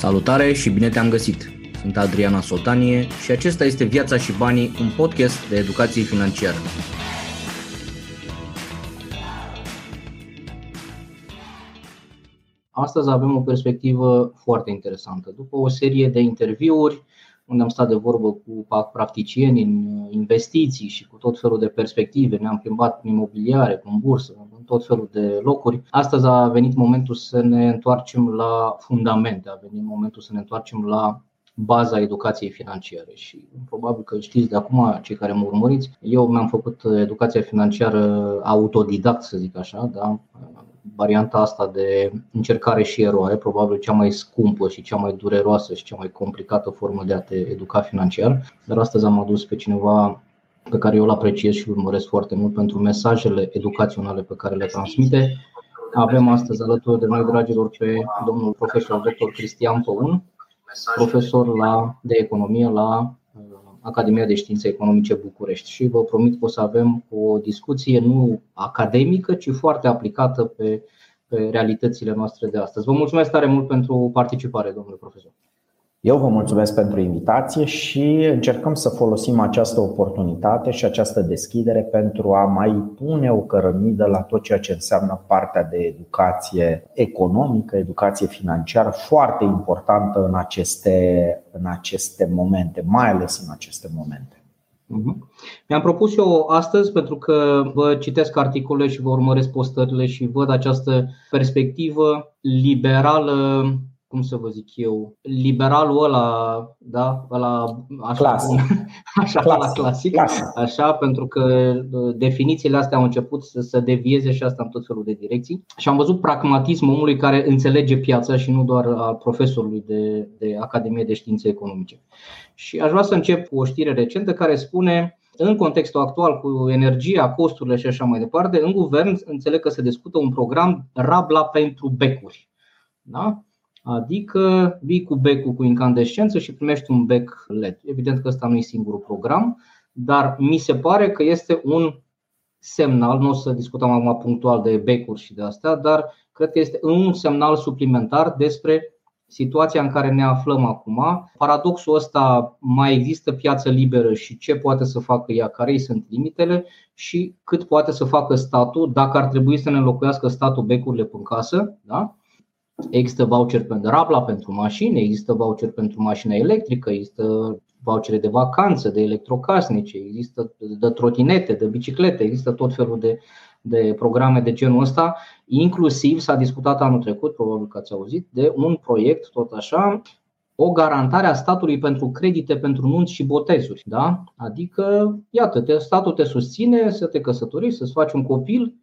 Salutare și bine te-am găsit! Sunt Adriana Soltanie și acesta este Viața și Banii, un podcast de educație financiară. Astăzi avem o perspectivă foarte interesantă. După o serie de interviuri unde am stat de vorbă cu practicieni în investiții și cu tot felul de perspective, ne-am plimbat în imobiliare, în bursă, în tot felul de locuri. Astăzi a venit momentul să ne întoarcem la fundamente, a venit momentul să ne întoarcem la baza educației financiare și probabil că știți de acum cei care mă urmăriți, eu mi-am făcut educația financiară autodidact, să zic așa, da? Varianta asta de încercare și eroare, probabil cea mai scumpă și cea mai dureroasă și cea mai complicată formă de a te educa financiar. Dar astăzi am adus pe cineva pe care eu îl apreciez și îl urmăresc foarte mult pentru mesajele educaționale pe care le transmite. Avem astăzi alături de noi, dragilor, pe domnul profesor dr. Cristian Păun, profesor la, de economie la Academia de Științe Economice București și vă promit că o să avem o discuție nu academică, ci foarte aplicată pe, pe realitățile noastre de astăzi. Vă mulțumesc tare mult pentru participare, domnule profesor. Eu vă mulțumesc pentru invitație și încercăm să folosim această oportunitate și această deschidere pentru a mai pune o cărămidă la tot ceea ce înseamnă partea de educație economică, educație financiară, foarte importantă în aceste, în aceste momente, mai ales în aceste momente. Mhm. Mi-am propus eu astăzi, pentru că vă citesc articole și vă urmăresc postările și văd această perspectivă liberală cum să vă zic eu, liberalul ăla, da, ăla așa, clasic, așa, clasic, clasic, clasic, așa, pentru că uh, definițiile astea au început să se devieze și asta în tot felul de direcții. Și am văzut pragmatismul omului care înțelege piața și nu doar al profesorului de, de Academie de Științe Economice. Și aș vrea să încep cu o știre recentă care spune în contextul actual cu energia, costurile și așa mai departe, în guvern înțeleg că se discută un program Rabla pentru becuri. Da? Adică vii cu becul cu incandescență și primești un bec LED. Evident că ăsta nu e singurul program, dar mi se pare că este un semnal, nu o să discutăm acum punctual de becuri și de astea, dar cred că este un semnal suplimentar despre situația în care ne aflăm acum. Paradoxul ăsta, mai există piață liberă și ce poate să facă ea, care sunt limitele și cât poate să facă statul, dacă ar trebui să ne înlocuiască statul becurile pe casă. Da? Există voucher pentru Rabla pentru mașini, există voucher pentru mașină electrică, există vouchere de vacanță, de electrocasnice, există de trotinete, de biciclete, există tot felul de, de programe de genul ăsta. Inclusiv s-a discutat anul trecut, probabil că ați auzit, de un proiect, tot așa, o garantare a statului pentru credite pentru nunți și botezuri. Da? Adică, iată, statul te susține să te căsătorești, să-ți faci un copil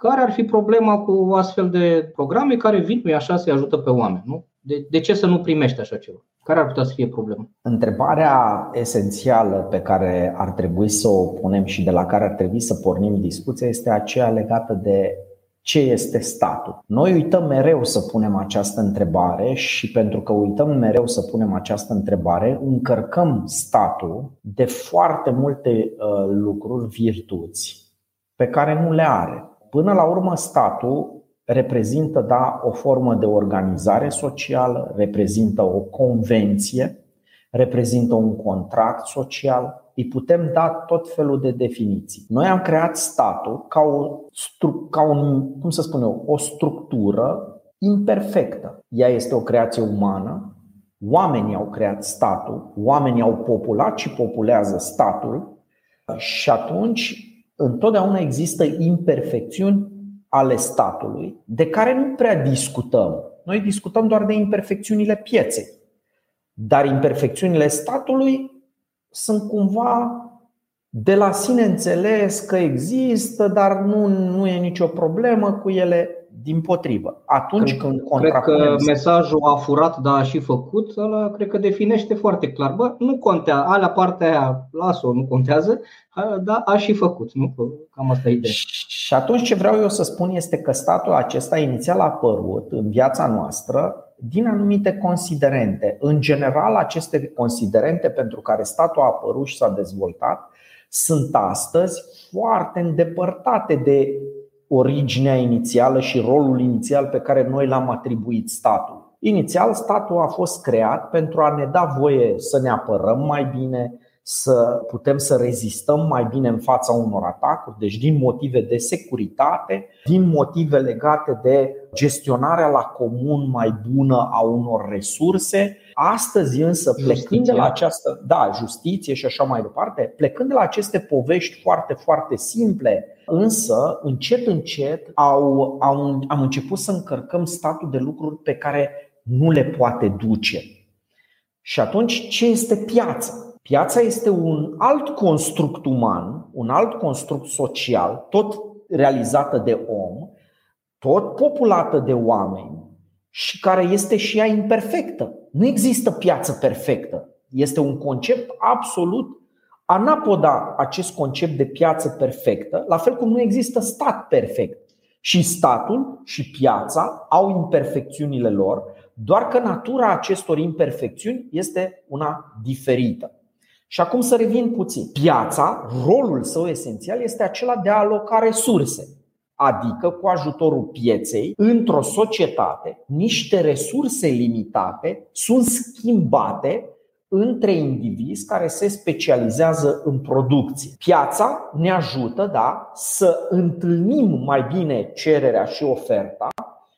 care ar fi problema cu astfel de programe care vin, nu așa, să-i ajută pe oameni? Nu? De, de ce să nu primești așa ceva? Care ar putea să fie problema? Întrebarea esențială pe care ar trebui să o punem și de la care ar trebui să pornim discuția este aceea legată de ce este statul. Noi uităm mereu să punem această întrebare și pentru că uităm mereu să punem această întrebare, încărcăm statul de foarte multe uh, lucruri, virtuți pe care nu le are. Până la urmă, statul reprezintă da, o formă de organizare socială, reprezintă o convenție, reprezintă un contract social, îi putem da tot felul de definiții. Noi am creat statul ca o, ca un, cum să spun eu, o structură imperfectă. Ea este o creație umană, oamenii au creat statul, oamenii au populat și populează statul și atunci întotdeauna există imperfecțiuni ale statului de care nu prea discutăm. Noi discutăm doar de imperfecțiunile pieței. Dar imperfecțiunile statului sunt cumva de la sine înțeles că există, dar nu, nu e nicio problemă cu ele. Din potrivă, atunci cred, când Cred că mesajul a furat, dar a și făcut, ăla cred că definește foarte clar. Bă, nu contează, alea partea aia, las-o, nu contează, dar a și făcut. Nu? Cam asta e ideea. Și atunci ce vreau eu să spun este că statul acesta inițial a apărut în viața noastră din anumite considerente. În general, aceste considerente pentru care statul a apărut și s-a dezvoltat sunt astăzi foarte îndepărtate de originea inițială și rolul inițial pe care noi l-am atribuit statul. Inițial, statul a fost creat pentru a ne da voie să ne apărăm mai bine, să putem să rezistăm mai bine în fața unor atacuri, deci din motive de securitate, din motive legate de gestionarea la comun mai bună a unor resurse. Astăzi însă, plecând de la această, da, justiție și așa mai departe, plecând de la aceste povești foarte, foarte simple, însă, încet, încet, au, au, am început să încărcăm statul de lucruri pe care nu le poate duce. Și atunci, ce este piața? Piața este un alt construct uman, un alt construct social, tot realizată de om, tot populată de oameni și care este și ea imperfectă. Nu există piață perfectă. Este un concept absolut anapoda acest concept de piață perfectă, la fel cum nu există stat perfect. Și statul și piața au imperfecțiunile lor, doar că natura acestor imperfecțiuni este una diferită. Și acum să revin puțin. Piața, rolul său esențial este acela de a aloca resurse. Adică, cu ajutorul pieței, într-o societate, niște resurse limitate sunt schimbate între indivizi care se specializează în producție. Piața ne ajută da, să întâlnim mai bine cererea și oferta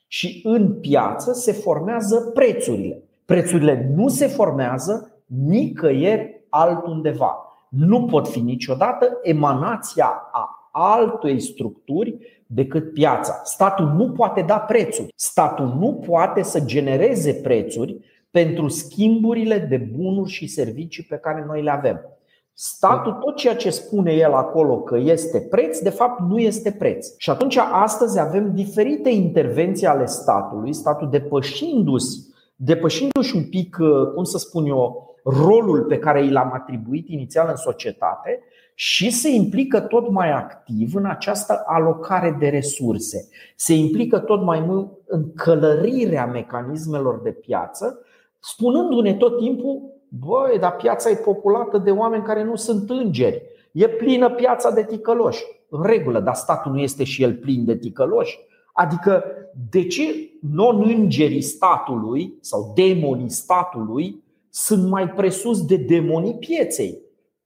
și în piață se formează prețurile. Prețurile nu se formează nicăieri altundeva. Nu pot fi niciodată emanația a altei structuri decât piața. Statul nu poate da prețuri. Statul nu poate să genereze prețuri pentru schimburile de bunuri și servicii pe care noi le avem. Statul, tot ceea ce spune el acolo că este preț, de fapt nu este preț. Și atunci astăzi avem diferite intervenții ale statului, statul depășindu-și, depășindu-și un pic, cum să spun eu, rolul pe care i l-am atribuit inițial în societate și se implică tot mai activ în această alocare de resurse. Se implică tot mai mult în călărirea mecanismelor de piață, spunându-ne tot timpul Băi, dar piața e populată de oameni care nu sunt îngeri. E plină piața de ticăloși. În regulă, dar statul nu este și el plin de ticăloși? Adică, de ce non-îngerii statului sau demonii statului sunt mai presus de demonii pieței?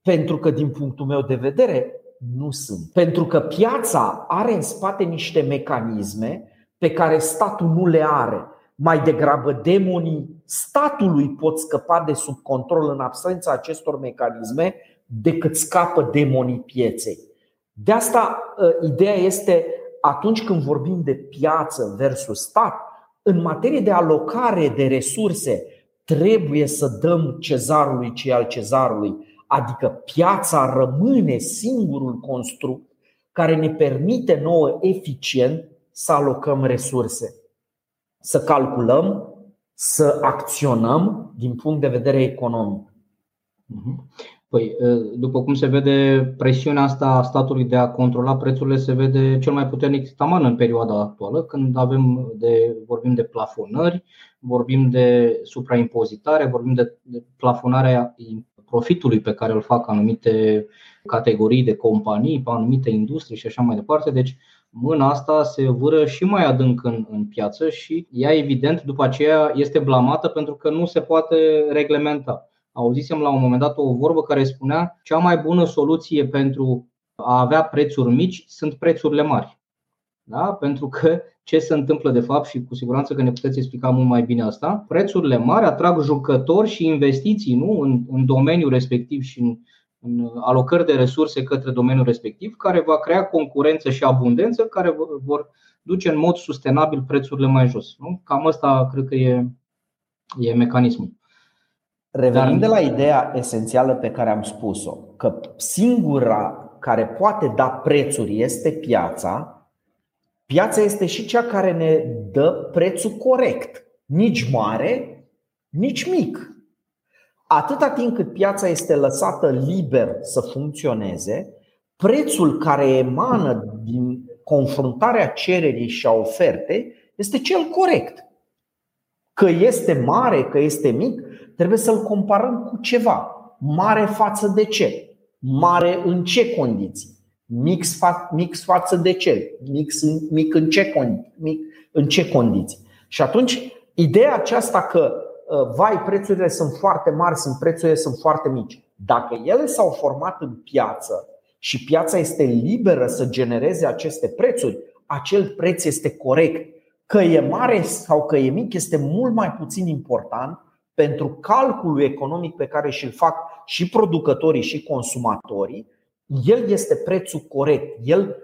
Pentru că, din punctul meu de vedere, nu sunt. Pentru că piața are în spate niște mecanisme pe care statul nu le are. Mai degrabă, demonii statului pot scăpa de sub control în absența acestor mecanisme decât scapă demonii pieței. De asta, ă, ideea este atunci când vorbim de piață versus stat, în materie de alocare de resurse, trebuie să dăm cezarului ce al cezarului, adică piața rămâne singurul construct care ne permite nouă eficient să alocăm resurse să calculăm, să acționăm din punct de vedere economic. Mhm. Păi, după cum se vede, presiunea asta a statului de a controla prețurile se vede cel mai puternic taman în perioada actuală, când avem de, vorbim de plafonări, vorbim de supraimpozitare, vorbim de, de plafonarea profitului pe care îl fac anumite categorii de companii, pe anumite industrie și așa mai departe. Deci, mâna asta se vâră și mai adânc în, în piață și ea, evident, după aceea este blamată pentru că nu se poate reglementa. Auzisem la un moment dat o vorbă care spunea cea mai bună soluție pentru a avea prețuri mici sunt prețurile mari. Da? Pentru că ce se întâmplă de fapt și cu siguranță că ne puteți explica mult mai bine asta, prețurile mari atrag jucători și investiții nu? în, în domeniul respectiv și în, în alocări de resurse către domeniul respectiv, care va crea concurență și abundență, care vor duce în mod sustenabil prețurile mai jos. Nu? Cam asta cred că e, e mecanismul. Revenind de la ideea esențială pe care am spus-o, că singura care poate da prețuri este piața, piața este și cea care ne dă prețul corect, nici mare, nici mic. Atâta timp cât piața este lăsată liber să funcționeze, prețul care emană din confruntarea cererii și a ofertei este cel corect. Că este mare, că este mic, trebuie să-l comparăm cu ceva. Mare față de ce? Mare în ce condiții? Mix, fa- mix față de ce? Mix, mic în ce, mic în ce condiții? Și atunci Ideea aceasta că uh, vai, prețurile sunt foarte mari, sunt prețurile sunt foarte mici. Dacă ele s-au format în piață și piața este liberă să genereze aceste prețuri, acel preț este corect. Că e mare sau că e mic este mult mai puțin important pentru calculul economic pe care și-l fac și producătorii și consumatorii. El este prețul corect. El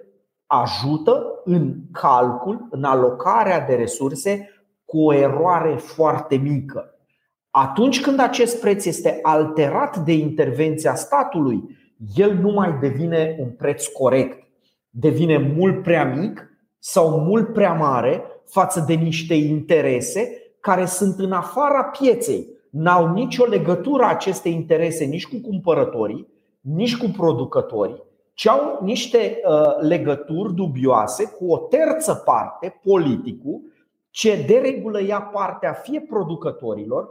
ajută în calcul, în alocarea de resurse cu o eroare foarte mică. Atunci când acest preț este alterat de intervenția statului, el nu mai devine un preț corect, devine mult prea mic sau mult prea mare față de niște interese care sunt în afara pieței. N-au nicio legătură aceste interese nici cu cumpărătorii, nici cu producătorii, ci au niște uh, legături dubioase cu o terță parte, politicul, ce de regulă ia partea fie producătorilor,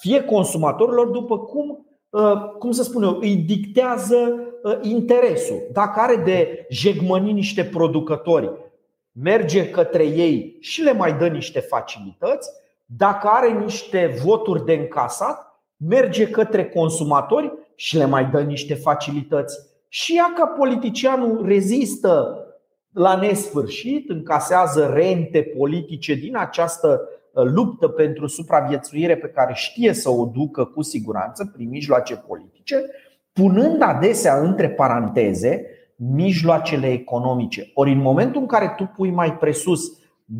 fie consumatorilor, după cum, uh, cum să spun eu, îi dictează uh, interesul. Dacă are de jegmăni niște producători, merge către ei și le mai dă niște facilități. Dacă are niște voturi de încasat, merge către consumatori și le mai dă niște facilități. Și ea ca politicianul rezistă la nesfârșit, încasează rente politice din această uh, luptă pentru supraviețuire pe care știe să o ducă cu siguranță prin mijloace politice, punând adesea între paranteze mijloacele economice. Ori în momentul în care tu pui mai presus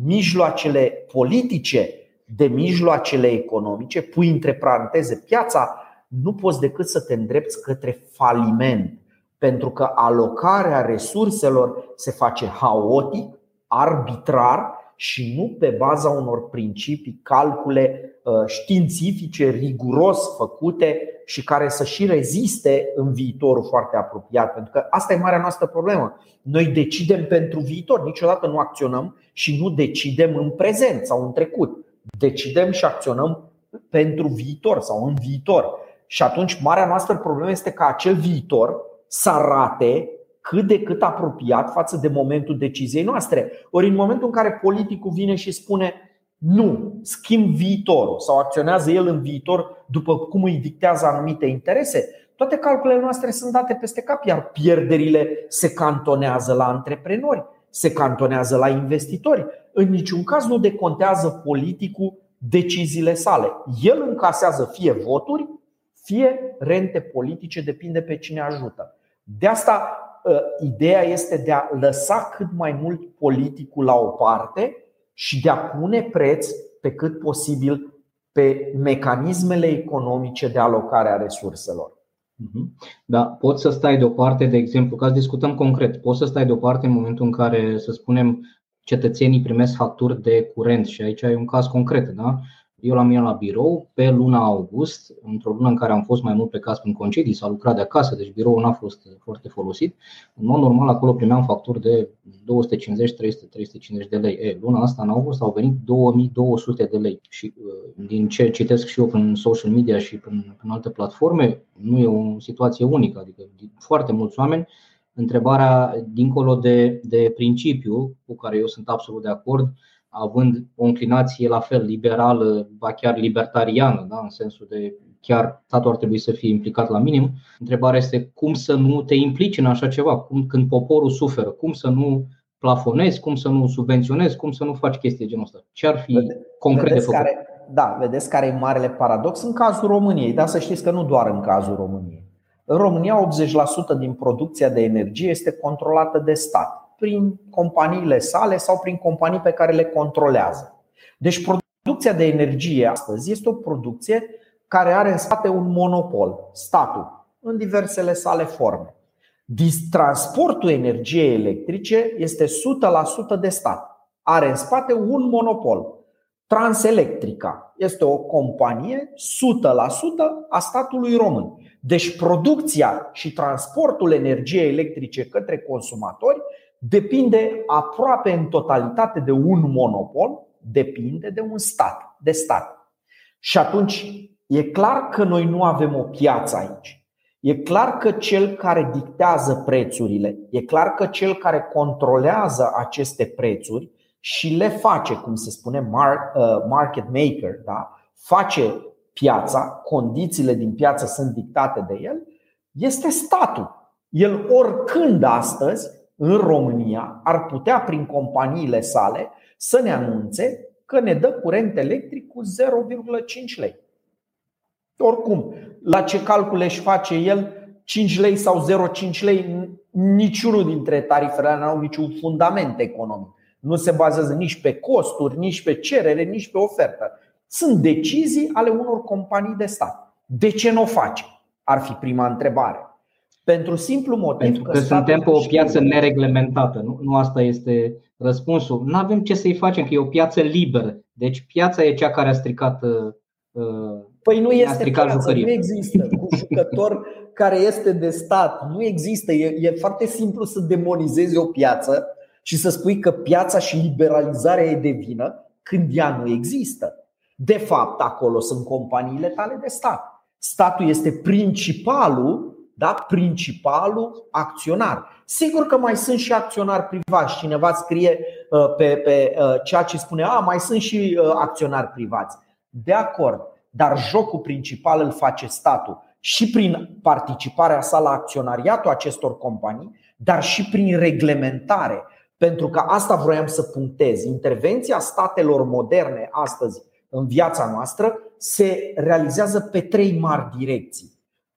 mijloacele politice de mijloacele economice, pui între paranteze piața, nu poți decât să te îndrepți către faliment pentru că alocarea resurselor se face haotic, arbitrar și nu pe baza unor principii, calcule uh, științifice, riguros făcute și care să și reziste în viitorul foarte apropiat. Pentru că asta e marea noastră problemă. Noi decidem pentru viitor, niciodată nu acționăm și nu decidem în prezent sau în trecut. Decidem și acționăm pentru viitor sau în viitor. Și atunci marea noastră problemă este că acel viitor să arate cât de cât apropiat față de momentul deciziei noastre. Ori în momentul în care politicul vine și spune nu, schimb viitorul sau acționează el în viitor după cum îi dictează anumite interese, toate calculele noastre sunt date peste cap, iar pierderile se cantonează la antreprenori, se cantonează la investitori. În niciun caz nu decontează politicul deciziile sale. El încasează fie voturi, fie rente politice, depinde pe cine ajută. De asta ă, ideea este de a lăsa cât mai mult politicul la o parte și de a pune preț pe cât posibil pe mecanismele economice de alocare a resurselor. Mhm. Da, poți să stai deoparte, de exemplu, ca să discutăm concret, poți să stai deoparte în momentul în care, să spunem, cetățenii primesc facturi de curent și aici e un caz concret, da? Eu l-am la birou pe luna august, într-o lună în care am fost mai mult pe caz în concedii, s-a lucrat de acasă, deci biroul n-a fost foarte folosit. În mod normal, acolo primeam facturi de 250, 300, 350 de lei. E, luna asta, în august, au venit 2200 de lei. Și uh, din ce citesc și eu în social media și în, în alte platforme, nu e o situație unică. Adică foarte mulți oameni întrebarea dincolo de, de principiu, cu care eu sunt absolut de acord, având o înclinație la fel liberală, ba chiar libertariană, da? în sensul de chiar statul ar trebui să fie implicat la minim. Întrebarea este cum să nu te implici în așa ceva, cum, când poporul suferă, cum să nu plafonezi, cum să nu subvenționezi, cum să nu faci chestii genul ăsta. Ce ar fi Vede, concret de făcut? Care, da, vedeți care e marele paradox în cazul României, dar să știți că nu doar în cazul României. În România 80% din producția de energie este controlată de stat prin companiile sale sau prin companii pe care le controlează. Deci producția de energie astăzi este o producție care are în spate un monopol, statul, în diversele sale forme. Transportul energiei electrice este 100% de stat. Are în spate un monopol. Transelectrica este o companie 100% a statului român. Deci producția și transportul energiei electrice către consumatori depinde aproape în totalitate de un monopol, depinde de un stat, de stat. Și atunci e clar că noi nu avem o piață aici. E clar că cel care dictează prețurile, e clar că cel care controlează aceste prețuri și le face, cum se spune, market maker, da? face piața, condițiile din piață sunt dictate de el, este statul. El oricând astăzi, în România, ar putea, prin companiile sale, să ne anunțe că ne dă curent electric cu 0,5 lei. Oricum, la ce calcule își face el, 5 lei sau 0,5 lei, niciunul dintre tarifele nu au niciun fundament economic. Nu se bazează nici pe costuri, nici pe cerere, nici pe ofertă. Sunt decizii ale unor companii de stat. De ce nu o face? Ar fi prima întrebare. Pentru simplu motiv Pentru că, că suntem pe o piață nereglementată. Nu, nu asta este răspunsul. Nu avem ce să-i facem, că e o piață liberă. Deci piața e cea care a stricat uh, Păi nu este piață, jucărie. nu există un jucător care este de stat. Nu există. E, e foarte simplu să demonizezi o piață și să spui că piața și liberalizarea e de vină când ea nu există. De fapt, acolo sunt companiile tale de stat. Statul este principalul da? principalul acționar. Sigur că mai sunt și acționari privați. Cineva scrie uh, pe, pe uh, ceea ce spune, a, mai sunt și uh, acționari privați. De acord, dar jocul principal îl face statul și prin participarea sa la acționariatul acestor companii, dar și prin reglementare. Pentru că asta vroiam să punctez. Intervenția statelor moderne astăzi în viața noastră se realizează pe trei mari direcții.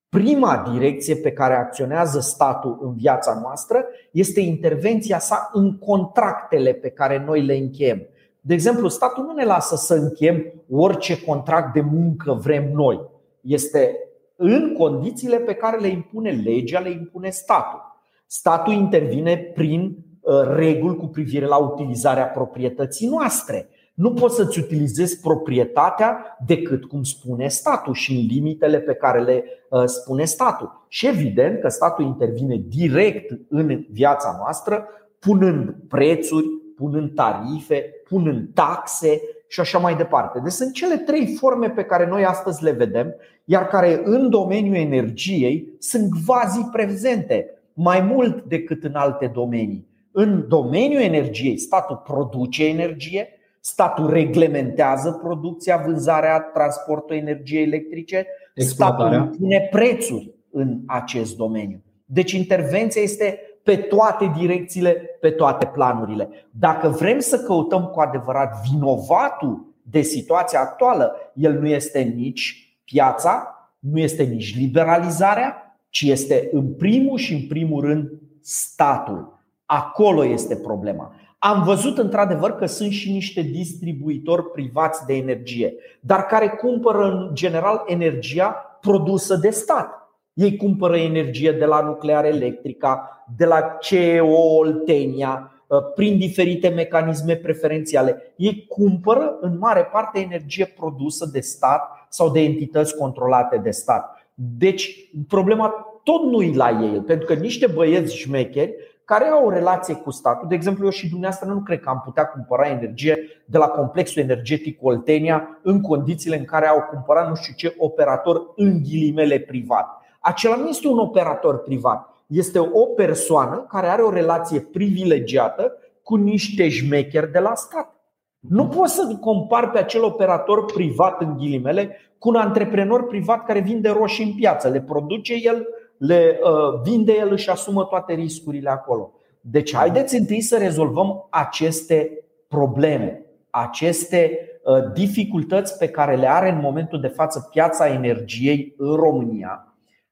Prima direcție pe care acționează statul în viața noastră este intervenția sa în contractele pe care noi le încheiem. De exemplu, statul nu ne lasă să încheiem orice contract de muncă vrem noi. Este în condițiile pe care le impune legea, le impune statul. Statul intervine prin uh, reguli cu privire la utilizarea proprietății noastre. Nu poți să-ți utilizezi proprietatea decât cum spune statul și în limitele pe care le uh, spune statul. Și evident că statul intervine direct în viața noastră, punând prețuri, punând tarife, punând taxe și așa mai departe. Deci sunt cele trei forme pe care noi astăzi le vedem, iar care în domeniul energiei sunt quasi prezente, mai mult decât în alte domenii. În domeniul energiei, statul produce energie, statul reglementează producția, vânzarea, transportul energiei electrice, statul impune prețuri în acest domeniu. Deci intervenția este pe toate direcțiile, pe toate planurile. Dacă vrem să căutăm cu adevărat vinovatul de situația actuală, el nu este nici piața, nu este nici liberalizarea, ci este în primul și în primul rând statul. Acolo este problema. Am văzut într-adevăr că sunt și niște distribuitori privați de energie, dar care cumpără în general energia produsă de stat. Ei cumpără energie de la nuclear electrica, de la CEO Oltenia, uh, prin diferite mecanisme preferențiale. Ei cumpără în mare parte energie produsă de stat sau de entități controlate de stat. Deci, problema tot nu e la ei, pentru că niște băieți șmecheri care au o relație cu statul. De exemplu, eu și dumneavoastră nu cred că am putea cumpăra energie de la complexul energetic Oltenia în condițiile în care au cumpărat nu știu ce operator în ghilimele privat. Acela nu este un operator privat, este o persoană care are o relație privilegiată cu niște șmecheri de la stat. Nu poți să compari pe acel operator privat în ghilimele cu un antreprenor privat care vinde roșii în piață, le produce el, le uh, vinde el, își asumă toate riscurile acolo. Deci haideți întâi să rezolvăm aceste probleme, aceste uh, dificultăți pe care le are în momentul de față piața energiei în România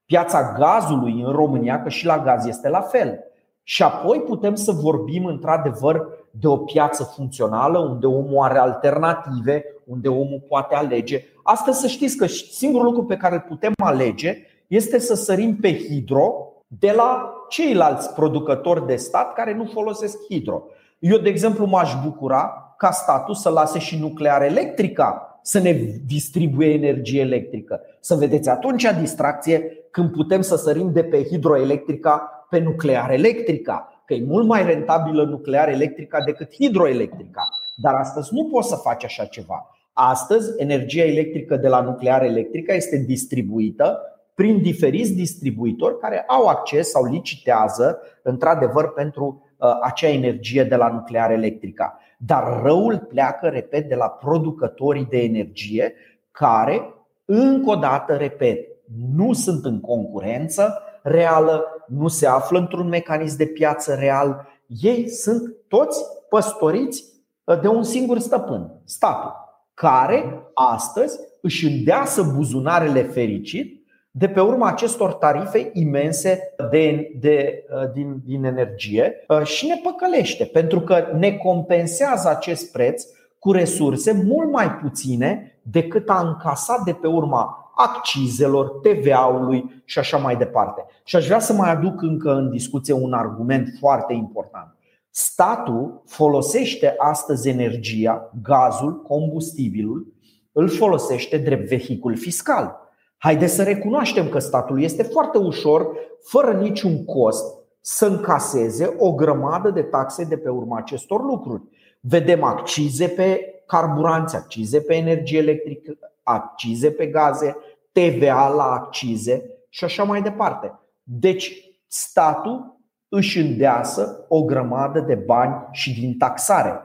piața gazului în România, că și la gaz este la fel. Și apoi putem să vorbim într-adevăr de o piață funcțională, unde omul are alternative, unde omul poate alege. Astăzi să știți că singurul lucru pe care îl putem alege este să sărim pe hidro de la ceilalți producători de stat care nu folosesc hidro. Eu, de exemplu, m-aș bucura ca statul să lase și nuclear electrica să ne distribuie energie electrică. Să vedeți atunci distracție când putem să sărim de pe hidroelectrica pe nuclear electrica, că e mult mai rentabilă nuclear electrica decât hidroelectrica. Dar astăzi nu poți să faci așa ceva. Astăzi, energia electrică de la nuclear electrica este distribuită prin diferiți distribuitori care au acces sau licitează într-adevăr pentru acea energie de la nuclear electrică. Dar răul pleacă, repet, de la producătorii de energie care, încă o dată, repet, nu sunt în concurență reală, nu se află într-un mecanism de piață real. Ei sunt toți păstoriți de un singur stăpân, statul, care astăzi își îndeasă buzunarele fericit de pe urma acestor tarife imense de, de, din, din energie și ne păcălește, pentru că ne compensează acest preț cu resurse mult mai puține decât a încasat de pe urma accizelor, TVA-ului și așa mai departe. Și aș vrea să mai aduc încă în discuție un argument foarte important. Statul folosește astăzi energia, gazul, combustibilul, îl folosește drept vehicul fiscal. Haideți să recunoaștem că statul este foarte ușor, fără niciun cost, să încaseze o grămadă de taxe de pe urma acestor lucruri. Vedem accize pe carburanți, accize pe energie electrică, accize pe gaze, TVA la accize și așa mai departe. Deci, statul își îndeasă o grămadă de bani și din taxare.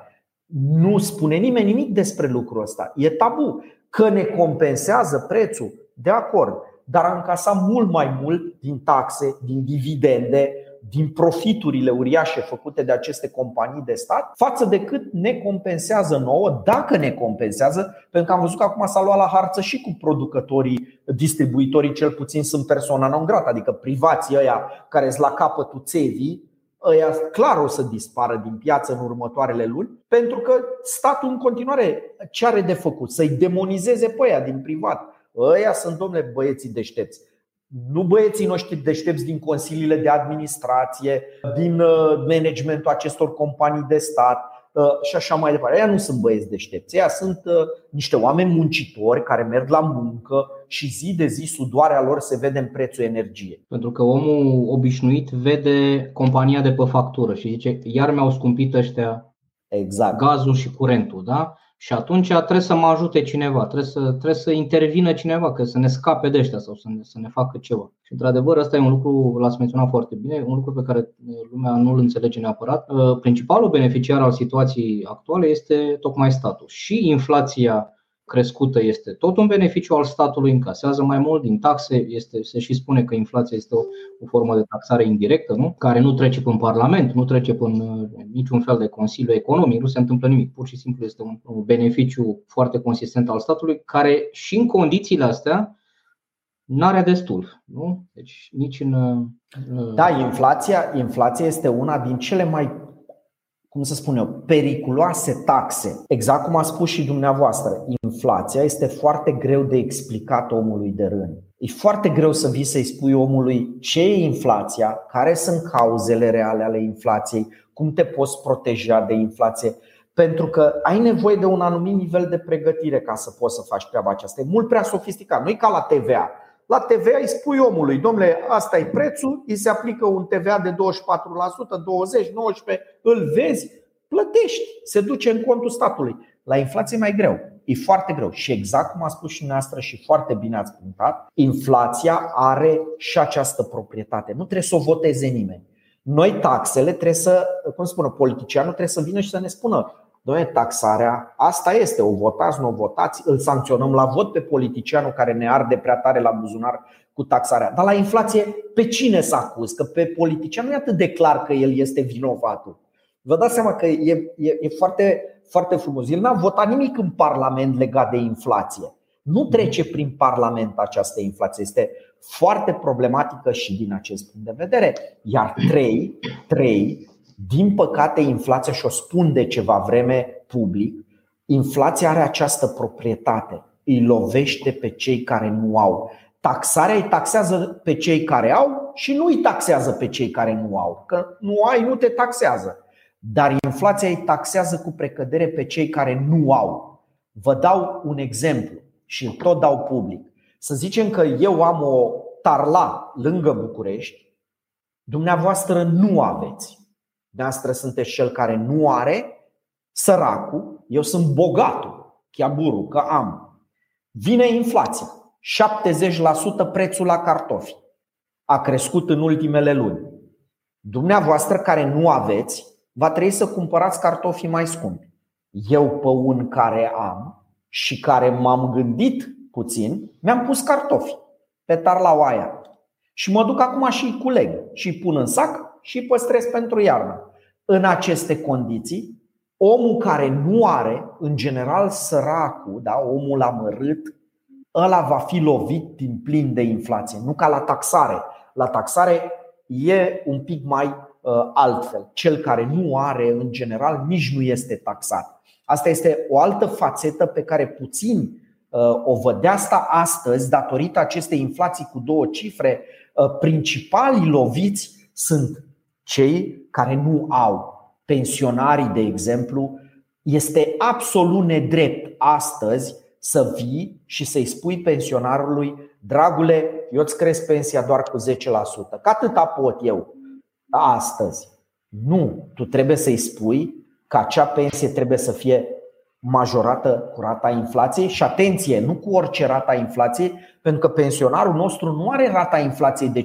Nu spune nimeni nimic despre lucrul ăsta. E tabu. Că ne compensează prețul, de acord, dar a încasat mult mai mult din taxe, din dividende, din profiturile uriașe făcute de aceste companii de stat față de cât ne compensează nouă, dacă ne compensează, pentru că am văzut că acum s-a luat la harță și cu producătorii, distribuitorii cel puțin sunt persoana non grata, adică privații ăia care sunt la capătul țevii, ăia clar o să dispară din piață în următoarele luni, pentru că statul în continuare ce are de făcut? Să-i demonizeze pe ăia din privat. Ăia sunt, domnule, băieții deștepți nu băieții noștri deștepți din consiliile de administrație, din uh, managementul acestor companii de stat uh, și așa mai departe. Ea nu sunt băieți deștepți, ea sunt uh, niște oameni muncitori care merg la muncă și zi de zi sudoarea lor se vede în prețul energiei. Pentru că omul obișnuit vede compania de pe factură și zice, iar mi-au scumpit ăștia exact. gazul și curentul, da? Și atunci trebuie să mă ajute cineva, trebuie să, trebuie să intervină cineva, că să ne scape de ăștia sau să ne, să ne facă ceva. Și într-adevăr, ăsta e un lucru, l-ați menționat foarte bine, un lucru pe care lumea nu îl înțelege neapărat. Uh, principalul beneficiar al situației actuale este tocmai statul. Și inflația crescută este tot un beneficiu al statului, încasează mai mult din taxe, este, se și spune că inflația este o, o formă de taxare indirectă, nu? care nu trece prin Parlament, nu trece prin uh, niciun fel de Consiliu Economic, nu se întâmplă nimic, pur și simplu este un, un beneficiu foarte consistent al statului, care și în condițiile astea n-are destul. Nu? Deci nici în. Uh, da, inflația, inflația este una din cele mai cum să spun eu, periculoase taxe. Exact cum a spus și dumneavoastră, inflația este foarte greu de explicat omului de rând. E foarte greu să vii să-i spui omului ce e inflația, care sunt cauzele reale ale inflației, cum te poți proteja de inflație, pentru că ai nevoie de un anumit nivel de pregătire ca să poți să faci treaba aceasta. E mult prea sofisticat. Nu e ca la TVA. La TVA îi spui omului, domnule, asta e prețul, îi se aplică un TVA de 24%, 20, 19, îl vezi, plătești, se duce în contul statului. La inflație e mai greu, e foarte greu și exact cum a spus și noastră și foarte bine ați punctat, inflația are și această proprietate. Nu trebuie să o voteze nimeni. Noi taxele trebuie să, cum spune, politicianul trebuie să vină și să ne spună Doamne, taxarea, asta este, o votați, nu o votați, îl sancționăm la vot pe politicianul care ne arde prea tare la buzunar cu taxarea. Dar la inflație, pe cine să acuz? Că pe politician nu e atât de clar că el este vinovatul. Vă dați seama că e, e, e foarte, foarte frumos. El n-a votat nimic în Parlament legat de inflație. Nu trece prin Parlament această inflație. Este foarte problematică și din acest punct de vedere. Iar trei, trei din păcate, inflația, și o spun de ceva vreme public, inflația are această proprietate. Îi lovește pe cei care nu au. Taxarea îi taxează pe cei care au și nu îi taxează pe cei care nu au. Că nu ai, nu te taxează. Dar inflația îi taxează cu precădere pe cei care nu au. Vă dau un exemplu și îl tot dau public. Să zicem că eu am o tarla lângă București, dumneavoastră nu aveți. Dumneavoastră sunteți cel care nu are, săracul, eu sunt bogatul, chiaburu, că am. Vine inflația, 70% prețul la cartofi. A crescut în ultimele luni. Dumneavoastră care nu aveți, va trebui să cumpărați cartofii mai scumpi. Eu, pe un care am și care m-am gândit puțin, mi-am pus cartofi pe tarlaua aia. Și mă duc acum și îi culeg și îi pun în sac și îi păstrez pentru iarnă. În aceste condiții, omul care nu are, în general săracul, da, omul amărât, ăla va fi lovit din plin de inflație, nu ca la taxare. La taxare e un pic mai uh, altfel. Cel care nu are, în general, nici nu este taxat. Asta este o altă fațetă pe care puțin uh, o văd. De asta astăzi, datorită acestei inflații cu două cifre, uh, principalii loviți sunt cei care nu au. Pensionarii, de exemplu, este absolut nedrept astăzi să vii și să-i spui pensionarului Dragule, eu îți cresc pensia doar cu 10%. Că atâta pot eu astăzi. Nu, tu trebuie să-i spui că acea pensie trebuie să fie majorată cu rata inflației și atenție, nu cu orice rata inflației, pentru că pensionarul nostru nu are rata inflației de 15%,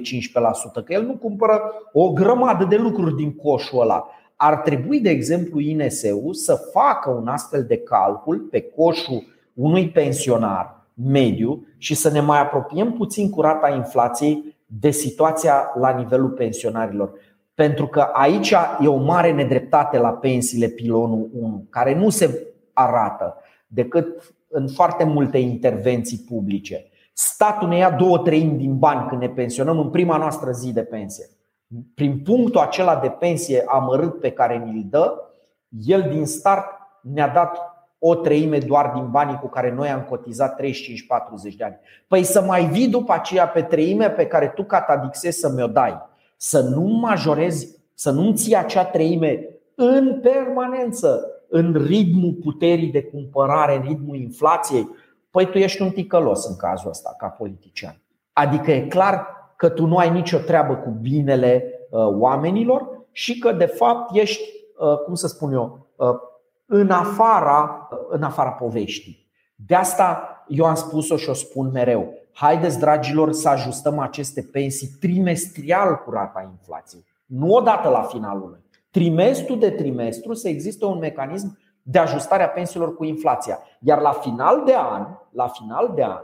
că el nu cumpără o grămadă de lucruri din coșul ăla. Ar trebui, de exemplu, INSU să facă un astfel de calcul pe coșul unui pensionar mediu și să ne mai apropiem puțin cu rata inflației de situația la nivelul pensionarilor. Pentru că aici e o mare nedreptate la pensiile pilonul 1, care nu se arată decât în foarte multe intervenții publice. Statul ne ia două treimi din bani când ne pensionăm în prima noastră zi de pensie. Prin punctul acela de pensie amărât pe care ni-l dă, el din start ne-a dat o treime doar din banii cu care noi am cotizat 35-40 de ani. Păi să mai vii după aceea pe treime pe care tu catadixezi să mi-o dai. Să nu majorezi, să nu ții acea treime în permanență, în ritmul puterii de cumpărare, în ritmul inflației. Păi tu ești un ticălos în cazul ăsta, ca politician. Adică e clar că tu nu ai nicio treabă cu binele uh, oamenilor și că de fapt ești, uh, cum să spun eu, uh, în afara, în afara poveștii. De asta eu am spus-o și o spun mereu. Haideți, dragilor, să ajustăm aceste pensii trimestrial cu rata inflației. Nu odată la finalul lui. Trimestru de trimestru să existe un mecanism de ajustare a pensiilor cu inflația. Iar la final de an, la final de an,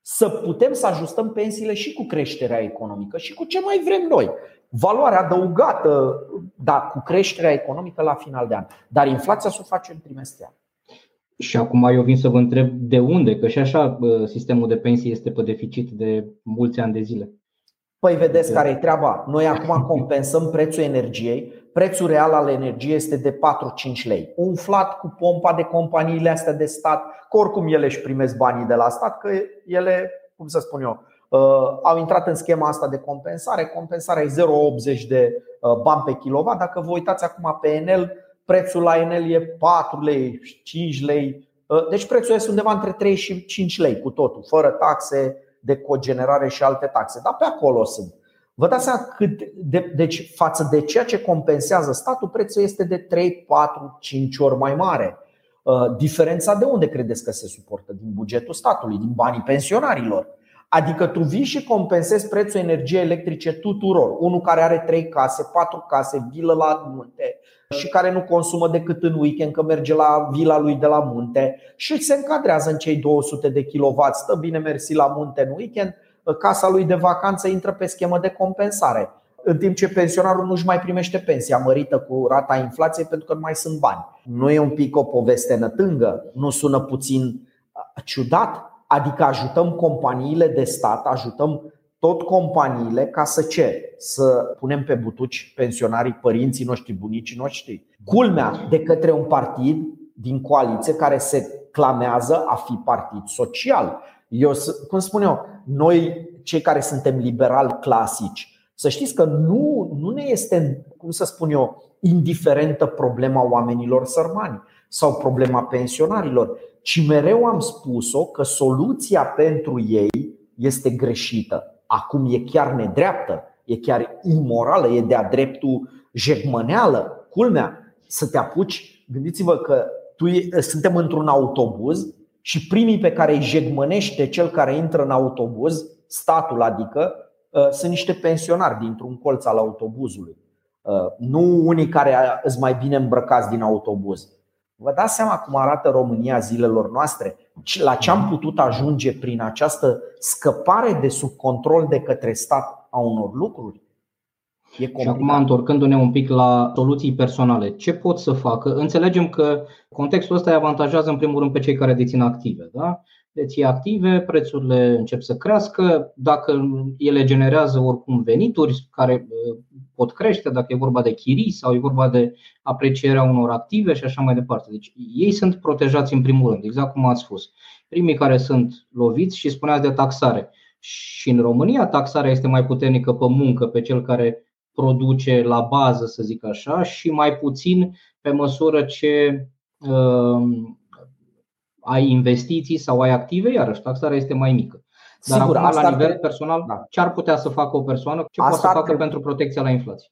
să putem să ajustăm pensiile și cu creșterea economică și cu ce mai vrem noi valoarea adăugată da, cu creșterea economică la final de an. Dar inflația să o facem trimestrial. Și acum eu vin să vă întreb de unde, că și așa sistemul de pensii este pe deficit de mulți ani de zile. Păi vedeți care e treaba. Noi acum compensăm prețul energiei. Prețul real al energiei este de 4-5 lei. Umflat cu pompa de companiile astea de stat, că oricum ele își primesc banii de la stat, că ele, cum să spun eu, Uh, au intrat în schema asta de compensare. Compensarea e 0,80 de uh, bani pe kilowatt. Dacă vă uitați acum pe Enel, prețul la Enel e 4 lei, 5 lei. Uh, deci prețul este undeva între 3 și 5 lei cu totul, fără taxe de cogenerare și alte taxe. Dar pe acolo sunt. Vă dați seama cât de, deci față de ceea ce compensează statul, prețul este de 3, 4, 5 ori mai mare. Diferența de unde credeți că se suportă? Din bugetul statului, din banii pensionarilor. Adică tu vii și compensezi prețul energiei electrice tuturor. Unul care are trei case, patru case, vilă la munte și care nu consumă decât în weekend că merge la vila lui de la munte și se încadrează în cei 200 de kW, stă bine mersi la munte în weekend, casa lui de vacanță intră pe schemă de compensare. În timp ce pensionarul nu-și mai primește pensia mărită cu rata inflației pentru că nu mai sunt bani. Nu e un pic o poveste nătângă? Nu sună puțin ciudat? Adică ajutăm companiile de stat, ajutăm tot companiile ca să ce? Să punem pe butuci pensionarii, părinții noștri, bunicii noștri. Culmea de către un partid din coaliție care se clamează a fi partid social. Eu, cum spun eu, noi cei care suntem liberali clasici, să știți că nu, nu ne este, cum să spun eu, indiferentă problema oamenilor sărmani sau problema pensionarilor ci mereu am spus-o că soluția pentru ei este greșită. Acum e chiar nedreaptă, e chiar imorală, e de-a dreptul jegmăneală. Culmea, să te apuci, gândiți-vă că tu e, suntem într-un autobuz și primii pe care îi jegmănește cel care intră în autobuz, statul adică, ă, sunt niște pensionari dintr-un colț al autobuzului. Nu unii care sunt mai bine îmbrăcați din autobuz. Vă dați seama cum arată România zilelor noastre? La ce am putut ajunge prin această scăpare de sub control de către stat a unor lucruri? E și acum, întorcându-ne un pic la soluții personale, ce pot să facă? Înțelegem că contextul ăsta îi avantajează în primul rând pe cei care dețin active. Da? Deții active, prețurile încep să crească, dacă ele generează oricum venituri care uh, pot crește, dacă e vorba de chirii sau e vorba de aprecierea unor active și așa mai departe. Deci ei sunt protejați în primul rând, exact cum ați spus. Primii care sunt loviți și spuneați de taxare. Și în România taxarea este mai puternică pe muncă, pe cel care produce la bază, să zic așa, și mai puțin pe măsură ce uh, ai investiții sau ai active, iarăși taxarea este mai mică. Dar Sigur, acum, asta la nivel personal, da. ce ar putea să facă o persoană, ce asta poate să facă trebuie. pentru protecția la inflație?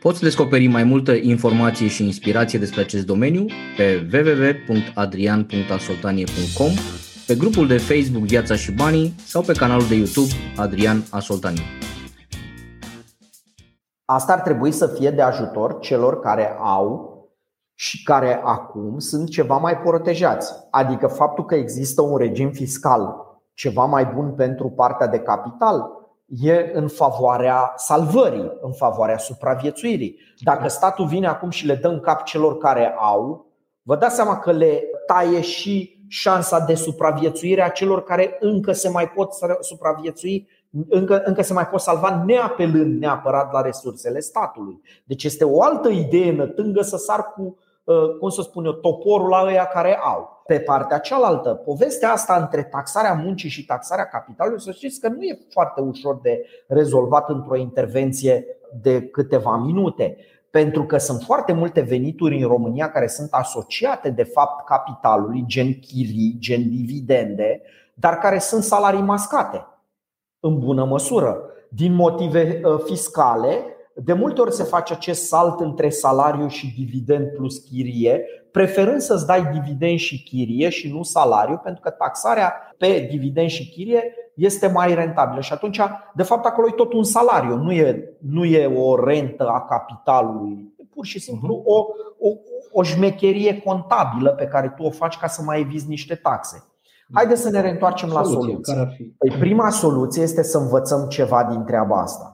Poți descoperi mai multă informație și inspirație despre acest domeniu pe www.adrian.asoltanie.com, pe grupul de Facebook Viața și Banii sau pe canalul de YouTube Adrian Asoltanie. Asta ar trebui să fie de ajutor celor care au și care acum sunt ceva mai protejați. Adică faptul că există un regim fiscal ceva mai bun pentru partea de capital e în favoarea salvării, în favoarea supraviețuirii. Dacă statul vine acum și le dă în cap celor care au, vă dați seama că le taie și șansa de supraviețuire a celor care încă se mai pot supraviețui încă, încă se mai pot salva neapelând neapărat la resursele statului. Deci este o altă idee nătângă să sar cu, uh, cum să spun eu, toporul la ăia care au. Pe partea cealaltă, povestea asta între taxarea muncii și taxarea capitalului, să știți că nu e foarte ușor de rezolvat într-o intervenție de câteva minute. Pentru că sunt foarte multe venituri în România care sunt asociate de fapt capitalului, gen chirii, gen dividende, dar care sunt salarii mascate în bună măsură. Din motive uh, fiscale, de multe ori se face acest salt între salariu și dividend plus chirie, preferând să-ți dai dividend și chirie și nu salariu, pentru că taxarea pe dividend și chirie este mai rentabilă. Și atunci, de fapt, acolo e tot un salariu, nu e, nu e o rentă a capitalului, e pur și simplu mhm. o, o, o șmecherie contabilă pe care tu o faci ca să mai eviți niște taxe. Haideți să ne reîntoarcem soluție, la soluție. Care ar fi? Păi prima soluție este să învățăm ceva din treaba asta.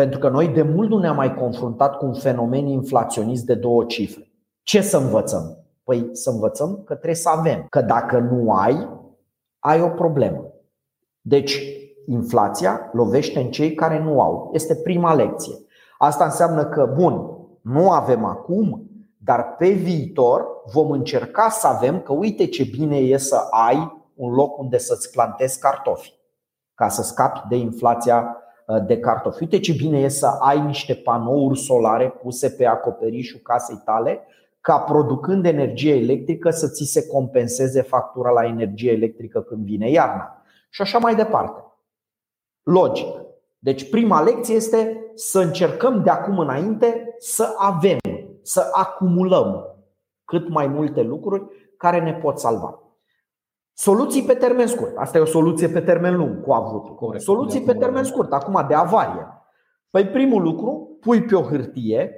Pentru că noi de mult nu ne-am mai confruntat cu un fenomen inflaționist de două cifre. Ce să învățăm? Păi să învățăm că trebuie să avem. Că dacă nu ai, ai o problemă. Deci, inflația lovește în cei care nu au. Este prima lecție. Asta înseamnă că, bun, nu avem acum, dar pe viitor vom încerca să avem că uite ce bine e să ai un loc unde să-ți plantezi cartofi ca să scapi de inflația uh, de cartofi. Uite ce bine e să ai niște panouri solare puse pe acoperișul casei tale ca producând energie electrică să ți se compenseze factura la energie electrică când vine iarna. Și așa mai departe. Logic. Deci prima lecție este să încercăm de acum înainte să avem, să acumulăm cât mai multe lucruri care ne pot salva. Soluții pe termen scurt. Asta e o soluție pe termen lung cu avutul. Corect. Soluții pe termen scurt, acum de avarie. Păi primul lucru, pui pe o hârtie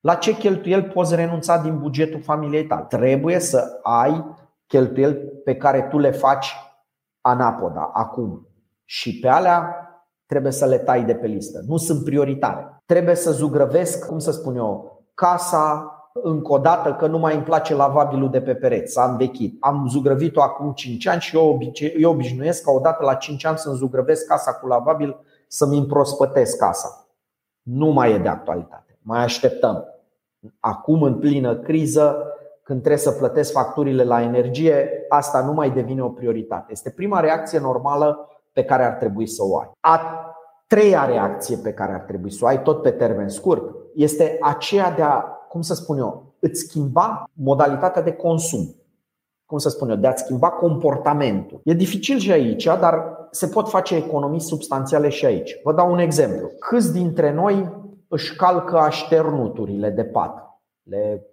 la ce cheltuieli poți renunța din bugetul familiei tale. Trebuie să ai cheltuieli pe care tu le faci anapoda acum. Și pe alea trebuie să le tai de pe listă. Nu sunt prioritare. Trebuie să zugrăvesc, cum să spun eu, casa, încă o dată că nu mai îmi place lavabilul de pe pereți, s-a învechit. Am zugrăvit-o acum 5 ani și eu, obice- eu obișnuiesc ca odată la 5 ani să-mi zugrăvesc casa cu lavabil să-mi împrospătesc casa. Nu mai e de actualitate. Mai așteptăm. Acum, în plină criză, când trebuie să plătesc facturile la energie, asta nu mai devine o prioritate. Este prima reacție normală pe care ar trebui să o ai. A treia reacție pe care ar trebui să o ai, tot pe termen scurt, este aceea de a cum să spun eu, îți schimba modalitatea de consum. Cum să spun eu, de a schimba comportamentul. E dificil și aici, dar se pot face economii substanțiale și aici. Vă dau un exemplu. Câți dintre noi își calcă așternuturile de pat? Le,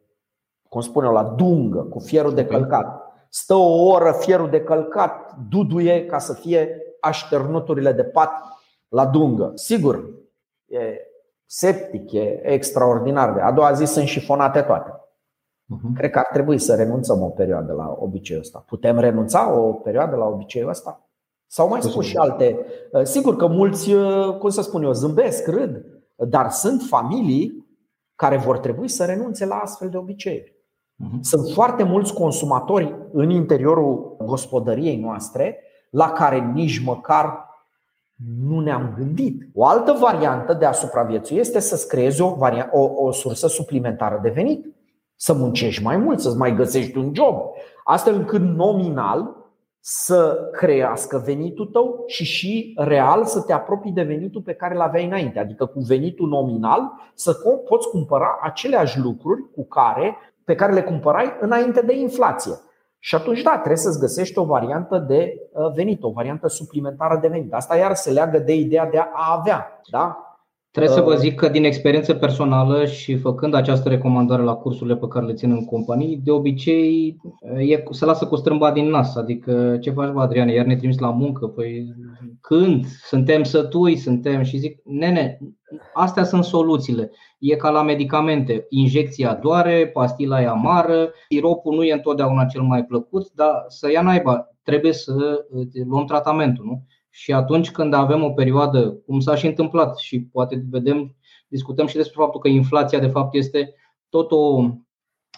cum spun eu, la dungă, cu fierul de călcat. Stă o oră fierul de călcat, duduie ca să fie așternuturile de pat la dungă. Sigur, septic, e extraordinar de. A doua zi sunt șifonate toate. Uh-huh. Cred că ar trebui să renunțăm o perioadă la obiceiul ăsta. Putem renunța o perioadă la obiceiul ăsta? Sau mai spus și alte. Uh, sigur că mulți, uh, cum să spun eu, zâmbesc, râd, dar sunt familii care vor trebui să renunțe la astfel de obiceiuri. Uh-huh. Sunt foarte mulți consumatori în interiorul gospodăriei noastre la care nici măcar nu ne-am gândit. O altă variantă de a supraviețui este să-ți creezi o, variant, o, o sursă suplimentară de venit. Să muncești mai mult, să-ți mai găsești un job. Astfel încât nominal să crească venitul tău și și real să te apropii de venitul pe care l-aveai înainte. Adică cu venitul nominal să poți cumpăra aceleași lucruri cu care, pe care le cumpărai înainte de inflație. Și atunci, da, trebuie să-ți găsești o variantă de uh, venit, o variantă suplimentară de venit. Asta iar se leagă de ideea de a avea. Da? Trebuie să vă uh, zic că din experiență personală și făcând această recomandare la cursurile pe care le țin în companii, de obicei e, se lasă cu strâmba din nas. Adică ce faci, bă, Adrian, iar ne trimis la muncă? Păi când? Suntem sătui, suntem și zic, nene, astea sunt soluțiile. E ca la medicamente. Injecția doare, pastila e amară, siropul nu e întotdeauna cel mai plăcut, dar să ia naiba, trebuie să luăm tratamentul, nu? Și atunci când avem o perioadă, cum s-a și întâmplat și poate vedem, discutăm și despre faptul că inflația de fapt este tot o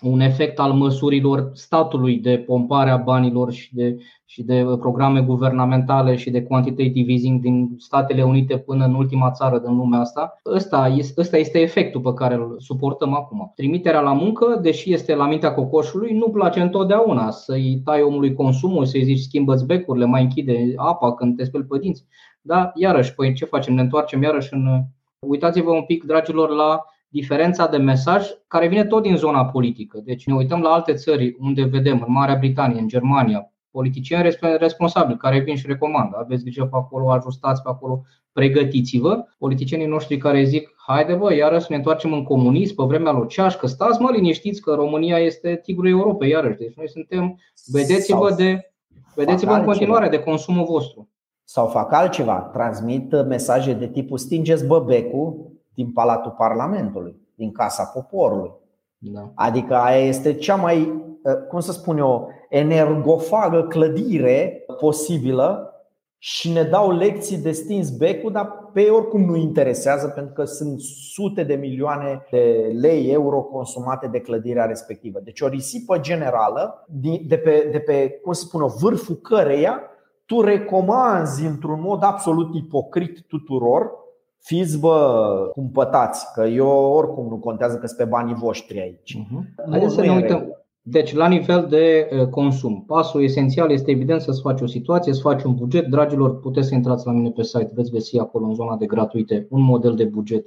un efect al măsurilor statului de pompare a banilor și de, și de programe guvernamentale și de quantitative easing din Statele Unite până în ultima țară din lumea asta. Ăsta este, ăsta este efectul pe care îl suportăm acum. Trimiterea la muncă, deși este la mintea cocoșului, nu place întotdeauna să-i tai omului consumul, să-i zici schimbă-ți becurile, mai închide apa când te speli pe dinți. Dar iarăși, păi ce facem? Ne întoarcem iarăși în... Uitați-vă un pic, dragilor, la diferența de mesaj care vine tot din zona politică. Deci ne uităm la alte țări unde vedem, în Marea Britanie, în Germania, politicieni responsabili care vin și recomandă. Aveți grijă pe acolo, ajustați pe acolo, pregătiți-vă. Politicienii noștri care zic, haide bă, iarăși să ne întoarcem în comunism pe vremea lui Ceașcă, stați mă liniștiți că România este tigrul Europei iarăși. Deci noi suntem, vedeți-vă, de, vedeți-vă în continuare de consumul vostru. Sau fac altceva, transmit mesaje de tipul stingeți băbecul din Palatul Parlamentului, din Casa Poporului. Da. Adică aia este cea mai, ă, cum să spun eu, energofagă clădire posibilă și ne dau lecții de stins becul, dar pe ei oricum nu interesează pentru că sunt sute de milioane de lei, euro consumate de clădirea respectivă. Deci o risipă generală de pe, de pe cum să spun eu, vârful căreia tu recomanzi într-un mod absolut ipocrit tuturor fiți bă cumpătați, că eu oricum nu contează că sunt pe banii voștri aici. Uh-huh. Haideți să ne uităm. Deci, la nivel de consum, pasul esențial este evident să-ți faci o situație, să faci un buget. Dragilor, puteți să intrați la mine pe site, veți găsi acolo în zona de gratuite un model de buget